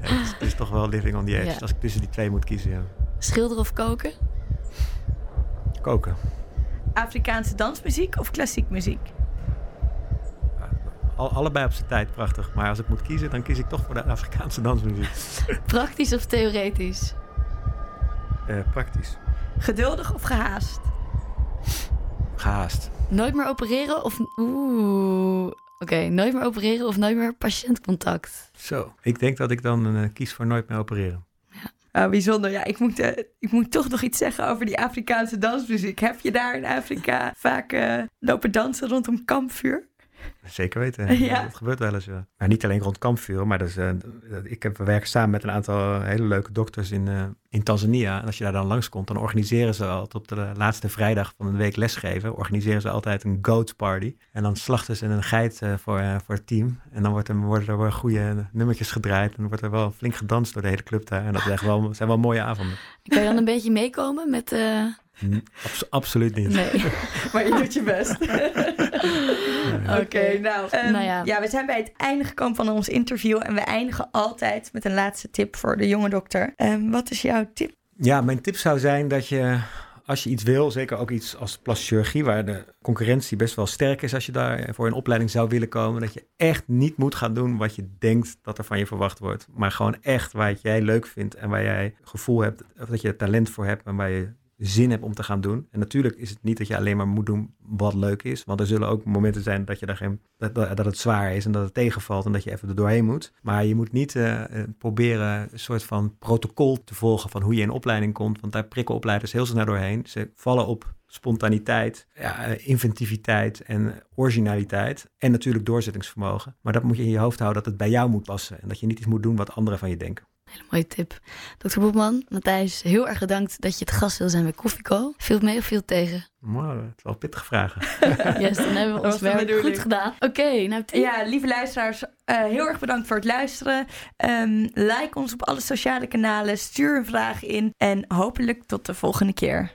het, is, het, is, toch wel living on the edge. Ja. Als ik tussen die twee moet kiezen. Ja. Schilderen of koken? Koken. Afrikaanse dansmuziek of klassiek muziek? Al, allebei op zijn tijd prachtig. Maar als ik moet kiezen, dan kies ik toch voor de Afrikaanse dansmuziek. Praktisch of theoretisch? Uh, praktisch. Geduldig of gehaast? Gehaast. Nooit meer opereren of... Oeh... Oké, okay, nooit meer opereren of nooit meer patiëntcontact? Zo, ik denk dat ik dan uh, kies voor nooit meer opereren. Oh, bijzonder. Ja, ik moet, uh, ik moet toch nog iets zeggen over die Afrikaanse dansmuziek. Heb je daar in Afrika vaak uh, lopen dansen rondom kampvuur? Zeker weten. Ja. Dat gebeurt wel eens. Ja. Maar niet alleen rond kampvuur, maar dus, uh, ik heb, we werken samen met een aantal hele leuke dokters in, uh, in Tanzania. En als je daar dan langskomt, dan organiseren ze altijd op de laatste vrijdag van de week lesgeven, organiseren ze altijd een goat party. En dan slachten ze een geit uh, voor, voor het team. En dan wordt er, worden er wel goede nummertjes gedraaid. En dan wordt er wel flink gedanst door de hele club daar. En dat echt wel, zijn wel mooie avonden. Kan je dan een beetje meekomen met... Abs absoluut niet. Nee. maar je doet je best. Oké, okay, nou, um, nou ja. ja. we zijn bij het einde gekomen van ons interview. En we eindigen altijd met een laatste tip voor de jonge dokter. Um, wat is jouw tip? Ja, mijn tip zou zijn dat je, als je iets wil, zeker ook iets als plastische chirurgie, waar de concurrentie best wel sterk is als je daar voor een opleiding zou willen komen, dat je echt niet moet gaan doen wat je denkt dat er van je verwacht wordt. Maar gewoon echt waar jij leuk vindt en waar jij gevoel hebt, of dat je talent voor hebt en waar je zin hebt om te gaan doen. En natuurlijk is het niet dat je alleen maar moet doen wat leuk is. Want er zullen ook momenten zijn dat, je daar geen, dat, dat het zwaar is en dat het tegenvalt en dat je even er doorheen moet. Maar je moet niet uh, proberen een soort van protocol te volgen van hoe je in opleiding komt. Want daar prikken opleiders heel snel doorheen. Ze vallen op spontaniteit, ja, inventiviteit en originaliteit. En natuurlijk doorzettingsvermogen. Maar dat moet je in je hoofd houden dat het bij jou moet passen. En dat je niet iets moet doen wat anderen van je denken. Hele mooie tip. Dr. Bobman, Matthijs, heel erg bedankt dat je het gast wil zijn bij Koffieco. Viel mee of viel tegen? Wow, het is wel pittige vragen. yes, dan hebben we ons werk goed gedaan. Oké, nou Ja, lieve luisteraars, uh, heel erg bedankt voor het luisteren. Um, like ons op alle sociale kanalen, stuur een vraag in en hopelijk tot de volgende keer.